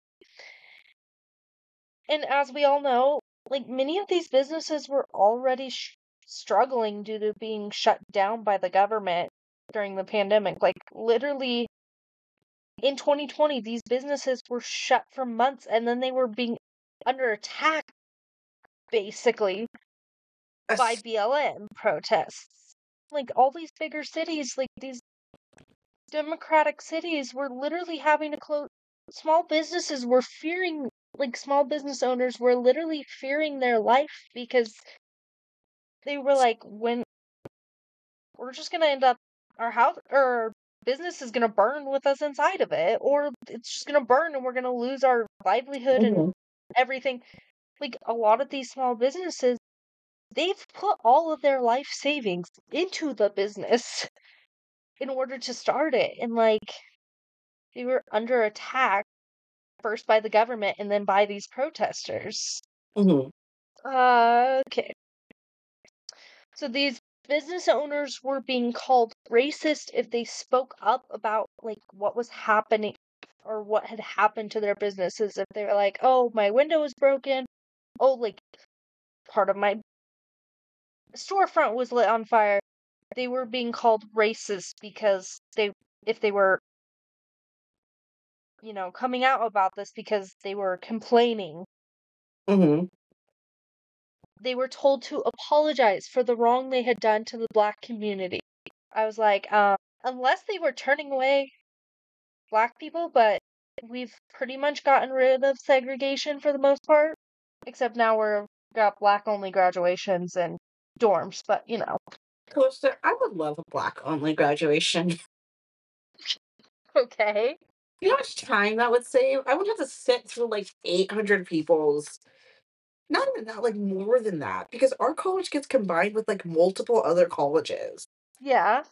And as we all know, like many of these businesses were already sh- struggling due to being shut down by the government during the pandemic. Like literally in 2020, these businesses were shut for months and then they were being under attack basically by BLM protests. Like all these bigger cities, like these democratic cities were literally having to close small businesses were fearing like small business owners were literally fearing their life because they were like when we're just gonna end up our house or business is going to burn with us inside of it, or it's just going to burn and we're going to lose our livelihood Mhm. and everything. Like a lot of these small businesses, they've put all of their life savings into the business in order to start it. And like they were under attack first by the government and then by these protesters. Mhm. Uh, okay. So these business owners were being called racist if they spoke up about like what was happening or what had happened to their businesses. If they were like, "Oh, my window was broken. Oh, like part of my storefront was lit on fire." They were being called racist because they if they were you know, coming out about this because they were complaining Mhm. They were told to apologize for the wrong they had done to the black community. I was like, um, unless they were turning away black people, but we've pretty much gotten rid of segregation for the most part, except now we're got black only graduations and dorms, but you know. Costa, I would love a black only graduation. Okay. You know how much time that would save? I wouldn't have to sit through like 800 people's. Not even that, like more than that, because our college gets combined with like multiple other colleges. Yeah.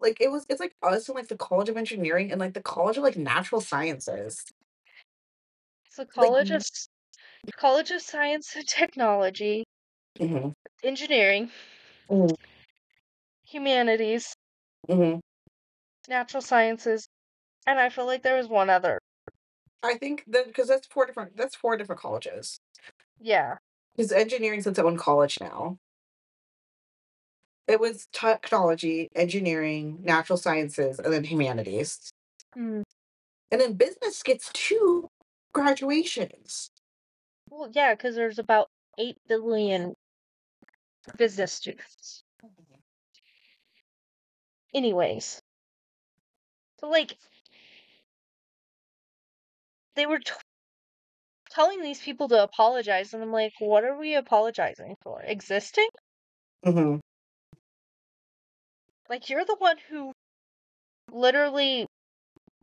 Like it was, it's like us and like the College of Engineering and like the College of like Natural Sciences. So Like, College of S- College of Science and Technology, mhm, Engineering, mhm, Humanities, mhm. Natural Sciences, and I feel like there was one other. I think that because that's four different, that's four different colleges. Yeah. Because engineering's its own college now. It was technology, engineering, natural sciences, and then humanities. Hmm. And then business gets two graduations. Well, yeah, because there's about 8 billion business students. Anyways, so like, they were telling these people to apologize, and I'm like, what are we apologizing for? Existing? hmm Like, you're the one who literally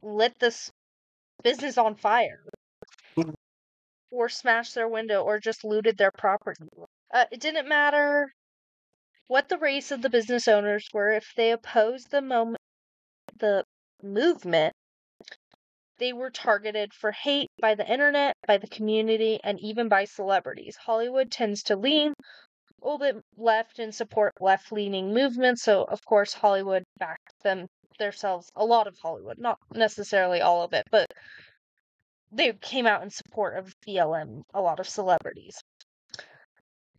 lit this business on fire, Mhm. or smashed their window, or just looted their property. Uh, it didn't matter what the race of the business owners were if they opposed the moment the movement they were targeted for hate by the internet by the community and even by celebrities. Hollywood tends to lean a little bit left and support left-leaning movements so of course hollywood backed them themselves a lot of hollywood not necessarily all of it but they came out in support of blm a lot of celebrities.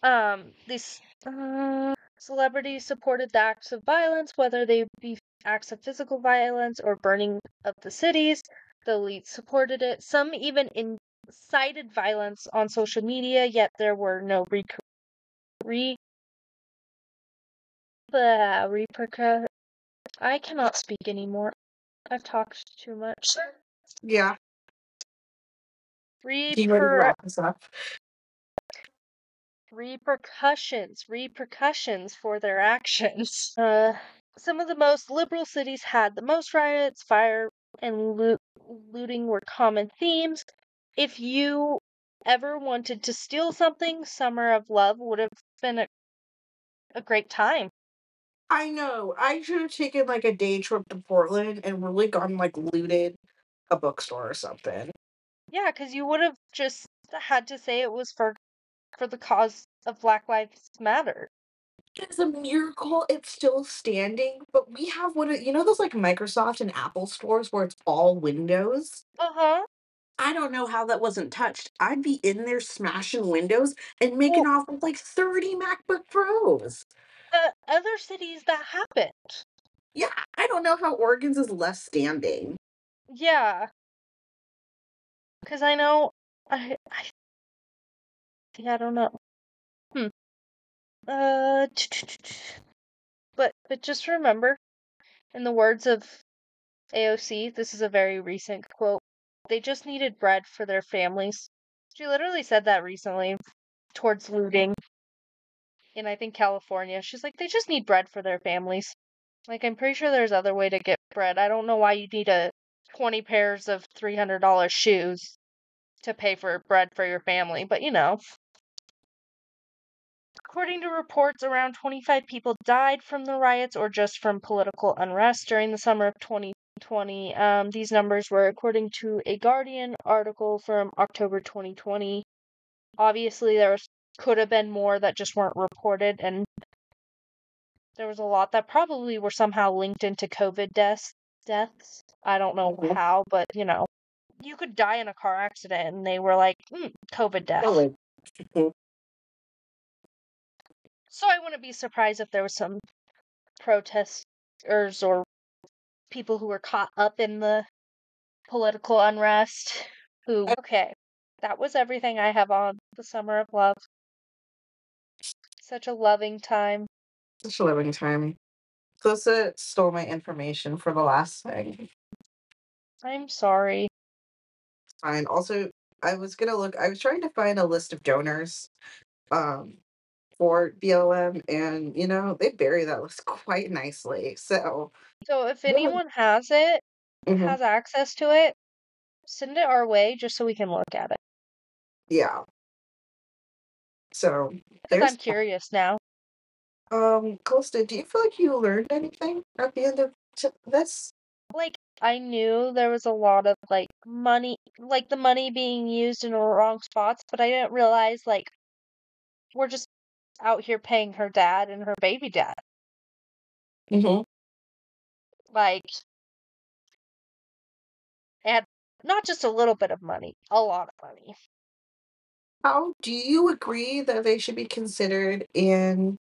Um these uh, celebrities supported the acts of violence whether they be acts of physical violence or burning of the cities the elite supported it some even incited violence on social media yet there were no rec- re repercu- i cannot speak anymore i've talked too much Yeah. Do you ready to reper wrap this up? repercussions, repercussions for their actions. Uh, some of the most liberal cities had the most riots, fire, and loot, looting were common themes. If you ever wanted to steal something, Summer of Love would have been a, a great time. I know. I should have taken like a day trip to Portland and really gone like looted a bookstore or something. Yeah, because you would have just had to say it was for for the cause of Black Lives Matter. It's a miracle it's still standing, but we have one of you know those like Microsoft and Apple stores where it's all windows? Uh huh. I don't know how that wasn't touched. I'd be in there smashing windows and making Well, off with like 30 MacBook Pros. uh, other cities that happened. Yeah, I don't know how Oregon's is less standing. Yeah, because I know I, I yeah, I don't know. Hmm. Uh, but but just remember, in the words of AOC, this is a very recent quote. They just needed bread for their families. She literally said that recently towards looting in I think California. She's like, they just need bread for their families. Like I'm pretty sure there's other way to get bread. I don't know why you need a 20 pairs of $300 shoes to pay for bread for your family, but you know. According to reports, around 25 people died from the riots or just from political unrest during the summer of 2020. Um, these numbers were according to a Guardian article from October 2020. Obviously, there was, could have been more that just weren't reported, and there was a lot that probably were somehow linked into COVID deaths. Deaths. I don't know Mhm. how, but you know, you could die in a car accident, and they were like, mm, COVID death. So I wouldn't be surprised if there was some protesters or people who were caught up in the political unrest who okay. That was everything I have on the summer of love. Such a loving time. Such a loving time. Closa stole my information for the last thing. I'm sorry. Fine. Also, I was gonna look. I was trying to find a list of donors, um, for BLM, and you know they bury that list quite nicely. So, So if Yeah. anyone has it, mhm, has access to it, send it our way just so we can look at it. yeah. So I'm curious now. um, Costa. Do you feel like you learned anything at the end of t- this? Like I knew there was a lot of like money like the money being used in the wrong spots, but I didn't realize like we're just out here paying her dad and her baby dad. Mm-hmm. Like and not just a little bit of money, a lot of money. How do you agree that they should be considered in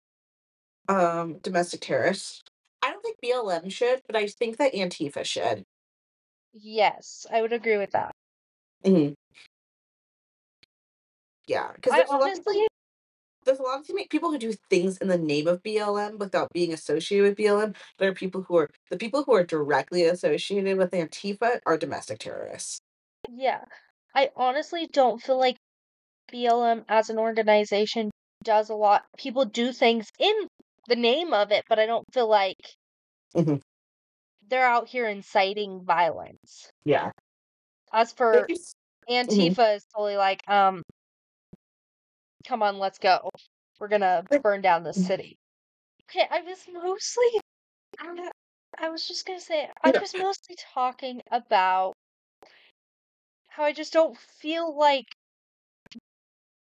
um domestic terrorists? I don't think BLM should, but I think that Antifa should. Yes, I would agree with that. hmm Yeah, because I a lot of honestly there's a lot of people who do things in the name of BLM without being associated with BLM. There are people who are the people who are directly associated with Antifa are domestic terrorists. yeah. I honestly don't feel like BLM as an organization does a lot. People do things in the name of it, but I don't feel like Mhm. they're out here inciting violence. Yeah, As for just Antifa is totally like, um, come on, let's go. We're gonna burn down the city. Okay, I was mostly I'm I was just gonna say I was mostly talking about how I just don't feel like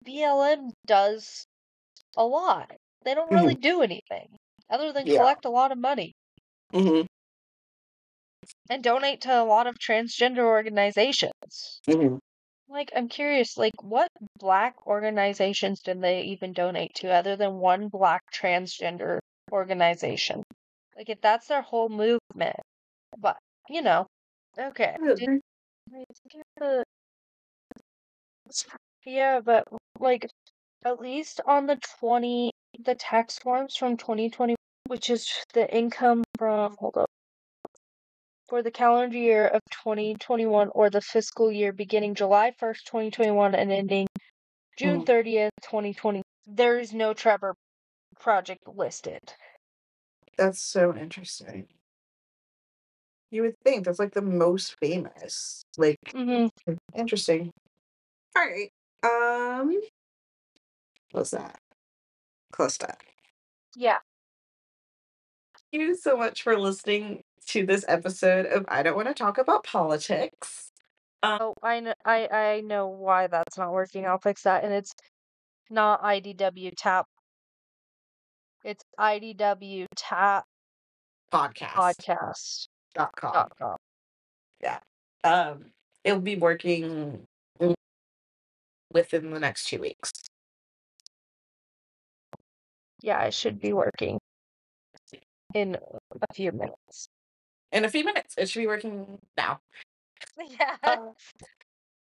BLM does a lot. They don't really do anything other than Yeah. collect a lot of money hmm and donate to a lot of transgender organizations. hmm Like, I'm curious, like, what black organizations did they even donate to other than one black transgender organization? Like, if that's their whole movement. But, you know, okay. Did, wait, did you have the- Yeah, but, like, at least on the 20, the tax forms from 2020, which is the income from, hold up, for the calendar year of 2021 or the fiscal year beginning July 1st, 2021 and ending June Mhm. 30th, 2020. There is no Trevor project listed. That's so interesting. You would think that's like the most famous. Like hmm interesting. All right. Um, what's that? Close that. Yeah. Thank you so much for listening to this episode of I Don't Want to Talk About Politics. Um, Oh, I know, I, I know why that's not working. I'll fix that. And it's not IDW tap. It's IDW tap podcast podcast dot com. dot com. Yeah. Um, it'll be working within the next two weeks. Yeah, it should be working in a few minutes. In a few minutes, it should be working now. Yeah. Uh,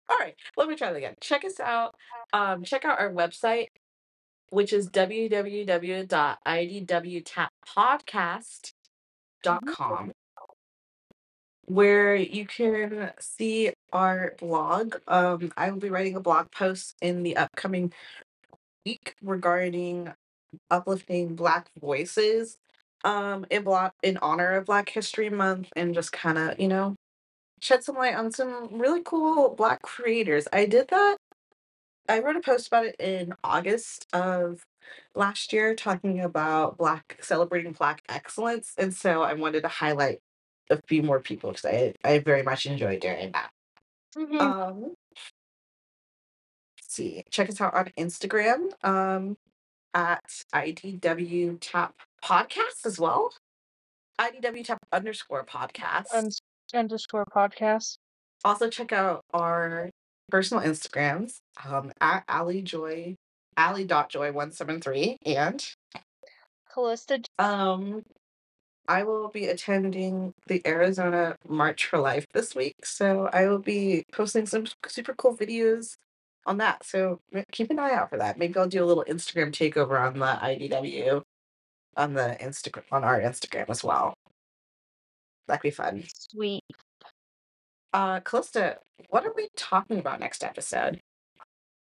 all right, let me try that again. Check us out. Um, check out our website, which is www.idwtappodcast.com, where you can see our blog. Um, I will be writing a blog post in the upcoming week regarding uplifting Black voices um, in block in honor of Black History Month and just kind of, you know, shed some light on some really cool Black creators. I did that. I wrote a post about it in August of last year talking about Black celebrating Black excellence. And so I wanted to highlight a few more people because I, I very much enjoyed doing that. Mhm. Um, let's see, check us out on Instagram um, at IDW Tap Podcast as well. IDW Tap underscore podcast. Uns- underscore podcast. also check out our personal Instagrams um, at Ali Joy, Ali.joy173. And Calista. um, I will be attending the Arizona March for Life this week. So I will be posting some super cool videos on that. So keep an eye out for that. Maybe I'll do a little Instagram takeover on the IDW on the Instagram on our Instagram as well. That'd be fun. Sweet. Uh Calista, what are we talking about next episode?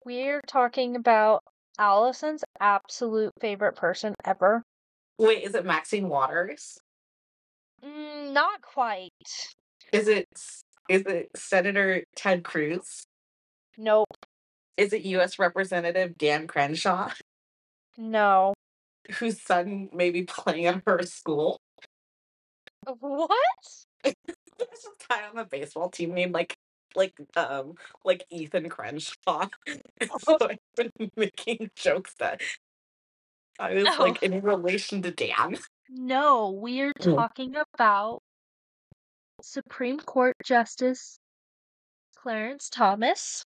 We're talking about Allison's absolute favorite person ever. Wait, is it Maxine Waters? Mm, not quite. Is it is it Senator Ted Cruz? Nope. Is it US Representative Dan Crenshaw, No. Whose son may be playing at her school? What? There's this guy on the baseball team named like like um like Ethan Crenshaw. And so I've been making jokes that I was No. like in relation to Dan. No, we're Mm. talking about Supreme Court Justice Clarence Thomas.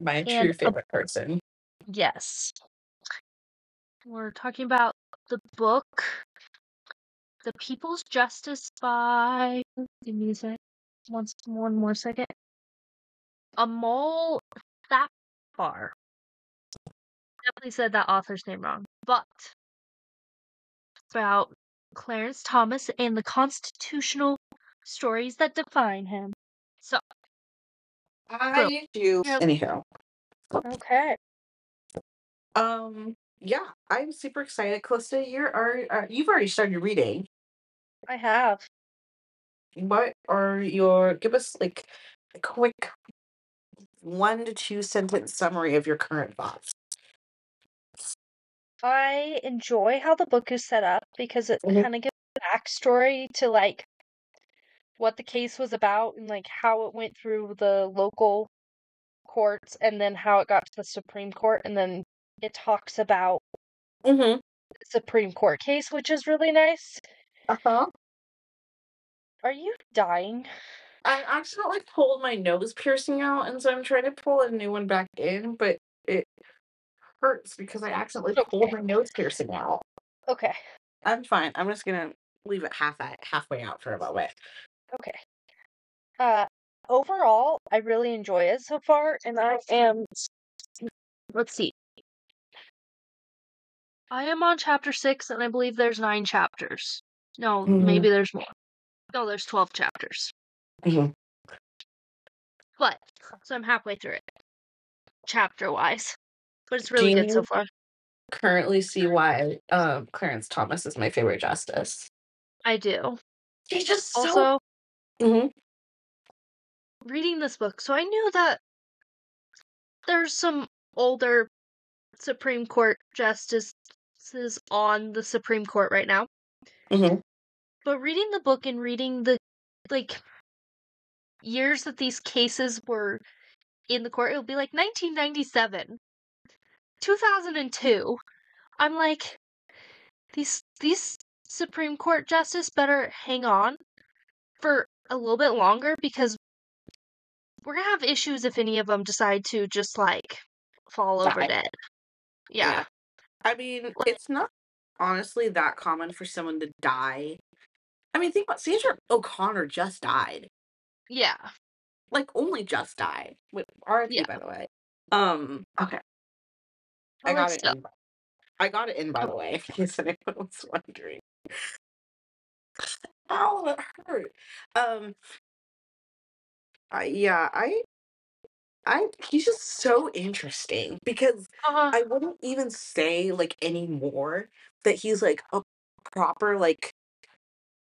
My true a- favorite person. Yes. We're talking about the book The People's Justice by give me a sec. One, more second. Amol Thapar. Definitely said that author's name wrong. But about Clarence Thomas and the constitutional stories that define him. So I do anyhow. okay. Um yeah, I'm super excited. Calista, you're are uh, you've already started reading. I have. What are your give us like a quick one to two sentence summary of your current thoughts. I enjoy how the book is set up because it Mhm. kind of gives a backstory to like what the case was about and like how it went through the local courts and then how it got to the Supreme Court and then it talks about Mm-hmm. the Supreme Court case, which is really nice. Uh-huh. Are you dying? I accidentally pulled my nose piercing out, and so I'm trying to pull a new one back in, but it hurts because I accidentally pulled Okay. my nose piercing out. Okay. I'm fine. I'm just gonna leave it half at halfway out for a moment. Okay. Uh overall, I really enjoy it so far and I am let's see. I am on chapter 6 and I believe there's 9 chapters. No, Mhm. maybe there's more. No, there's 12 chapters. Mhm. But so I'm halfway through it. Chapter wise. But it's really good so far. currently see why um, Clarence Thomas is my favorite justice? I do. He's just so. Also, Mhm. reading this book, so I knew that there's some older Supreme Court justices on the Supreme Court right now. Mhm. But reading the book and reading the like years that these cases were in the court, it would be like 1997, 2002. I'm like, these these Supreme Court justice better hang on for a little bit longer because we're gonna have issues if any of them decide to just like fall over Die. dead. Yeah. Yeah. I mean, it's not honestly that common for someone to die. I mean, think about Sandra O'Connor just died. Yeah. Like, only just died. With RIP, Yeah. by the way. Um. Okay. I got it. In, I got it in, by the way, in case anyone was wondering. Ow, that hurt. Um. I yeah, I. I he's just so interesting because Uh-huh. I wouldn't even say like anymore that he's like a proper like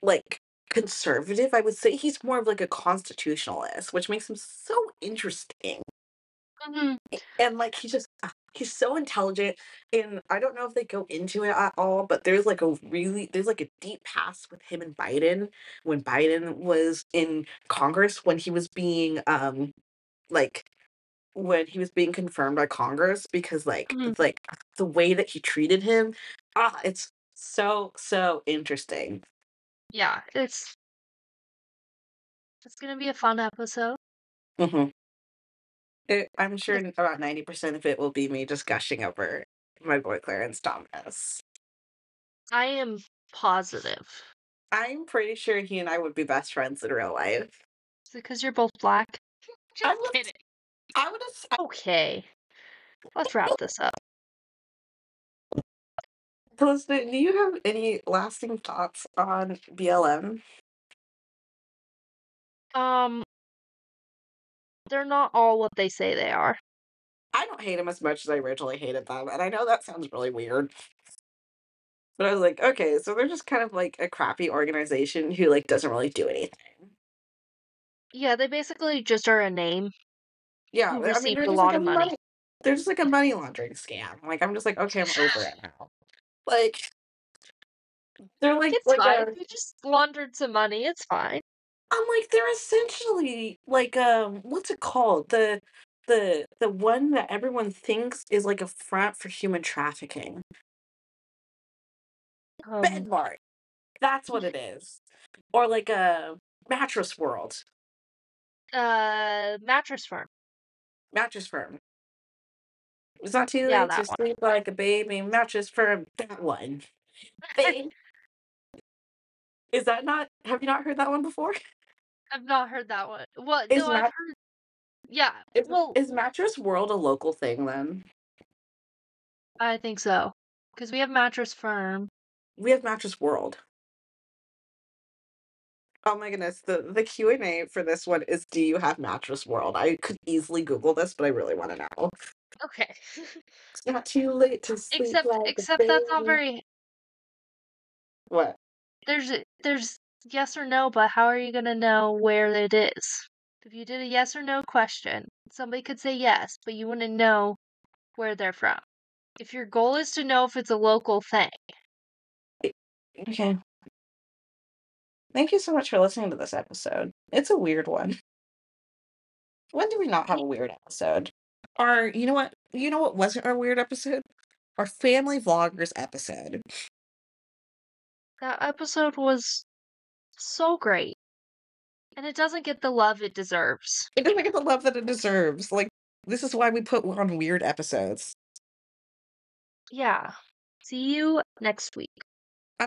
like conservative. I would say he's more of like a constitutionalist, which makes him so interesting. Mhm. And like he just ah, he's so intelligent and I don't know if they go into it at all, but there's like a really there's like a deep past with him and Biden when Biden was in Congress when he was being um like when he was being confirmed by Congress because like Mhm. it's like the way that he treated him, ah, it's so so interesting. Yeah, it's it's gonna be a fun episode. Mhm. It, I'm sure about 90% of it will be me just gushing over my boy Clarence Thomas. I am positive. I'm pretty sure he and I would be best friends in real life. Is it because you're both black? Just would- kidding. I would have. Okay. Let's wrap this up. Felicity, do you have any lasting thoughts on BLM? Um they're not all what they say they are. I don't hate them as much as I originally hated them, and I know that sounds really weird. But I was like, okay, so they're just kind of like a crappy organization who like doesn't really do anything. Yeah, they basically just are a name. Yeah, Who I mean, received a lot like of money. They're just like a money laundering scam. Like I'm just like, okay, I'm over it now. Like they're like It's like fine. a, We just laundered some money. It's fine. I'm like they're essentially like um what's it called? The the the one that everyone thinks is like a front for human trafficking. Um, Bedmart. That's what it is. Or like a mattress world. uh, mattress firm. Mattress firm. It's not too Yeah, late to one. sleep like a baby. Mattress firm. That one. Is that not have you not heard that one before? I've not heard that one. What? Is no, I've mat- heard. Yeah. Is, well, is Mattress World a local thing then? I think so. Because we have mattress firm. We have Mattress World. Oh my goodness, the the Q and A for this one is: Do you have Mattress World? I could easily Google this, but I really want to know. Okay. It's not too late to sleep except, like a except that's not baby. very. What? There's a- there's yes or no, but how are you gonna know where it is? If you did a yes or no question, somebody could say yes, but you wouldn't know where they're from. If your goal is to know if it's a local thing, Okay. Thank you so much for listening to this episode. It's a weird one. When do we not have a weird episode? Our, you know what? You know what wasn't our weird episode? Our family vloggers episode. that episode was so great. And it doesn't get the love it deserves. It doesn't get the love that it deserves. Like, this is why we put on weird episodes. Yeah. See you next week.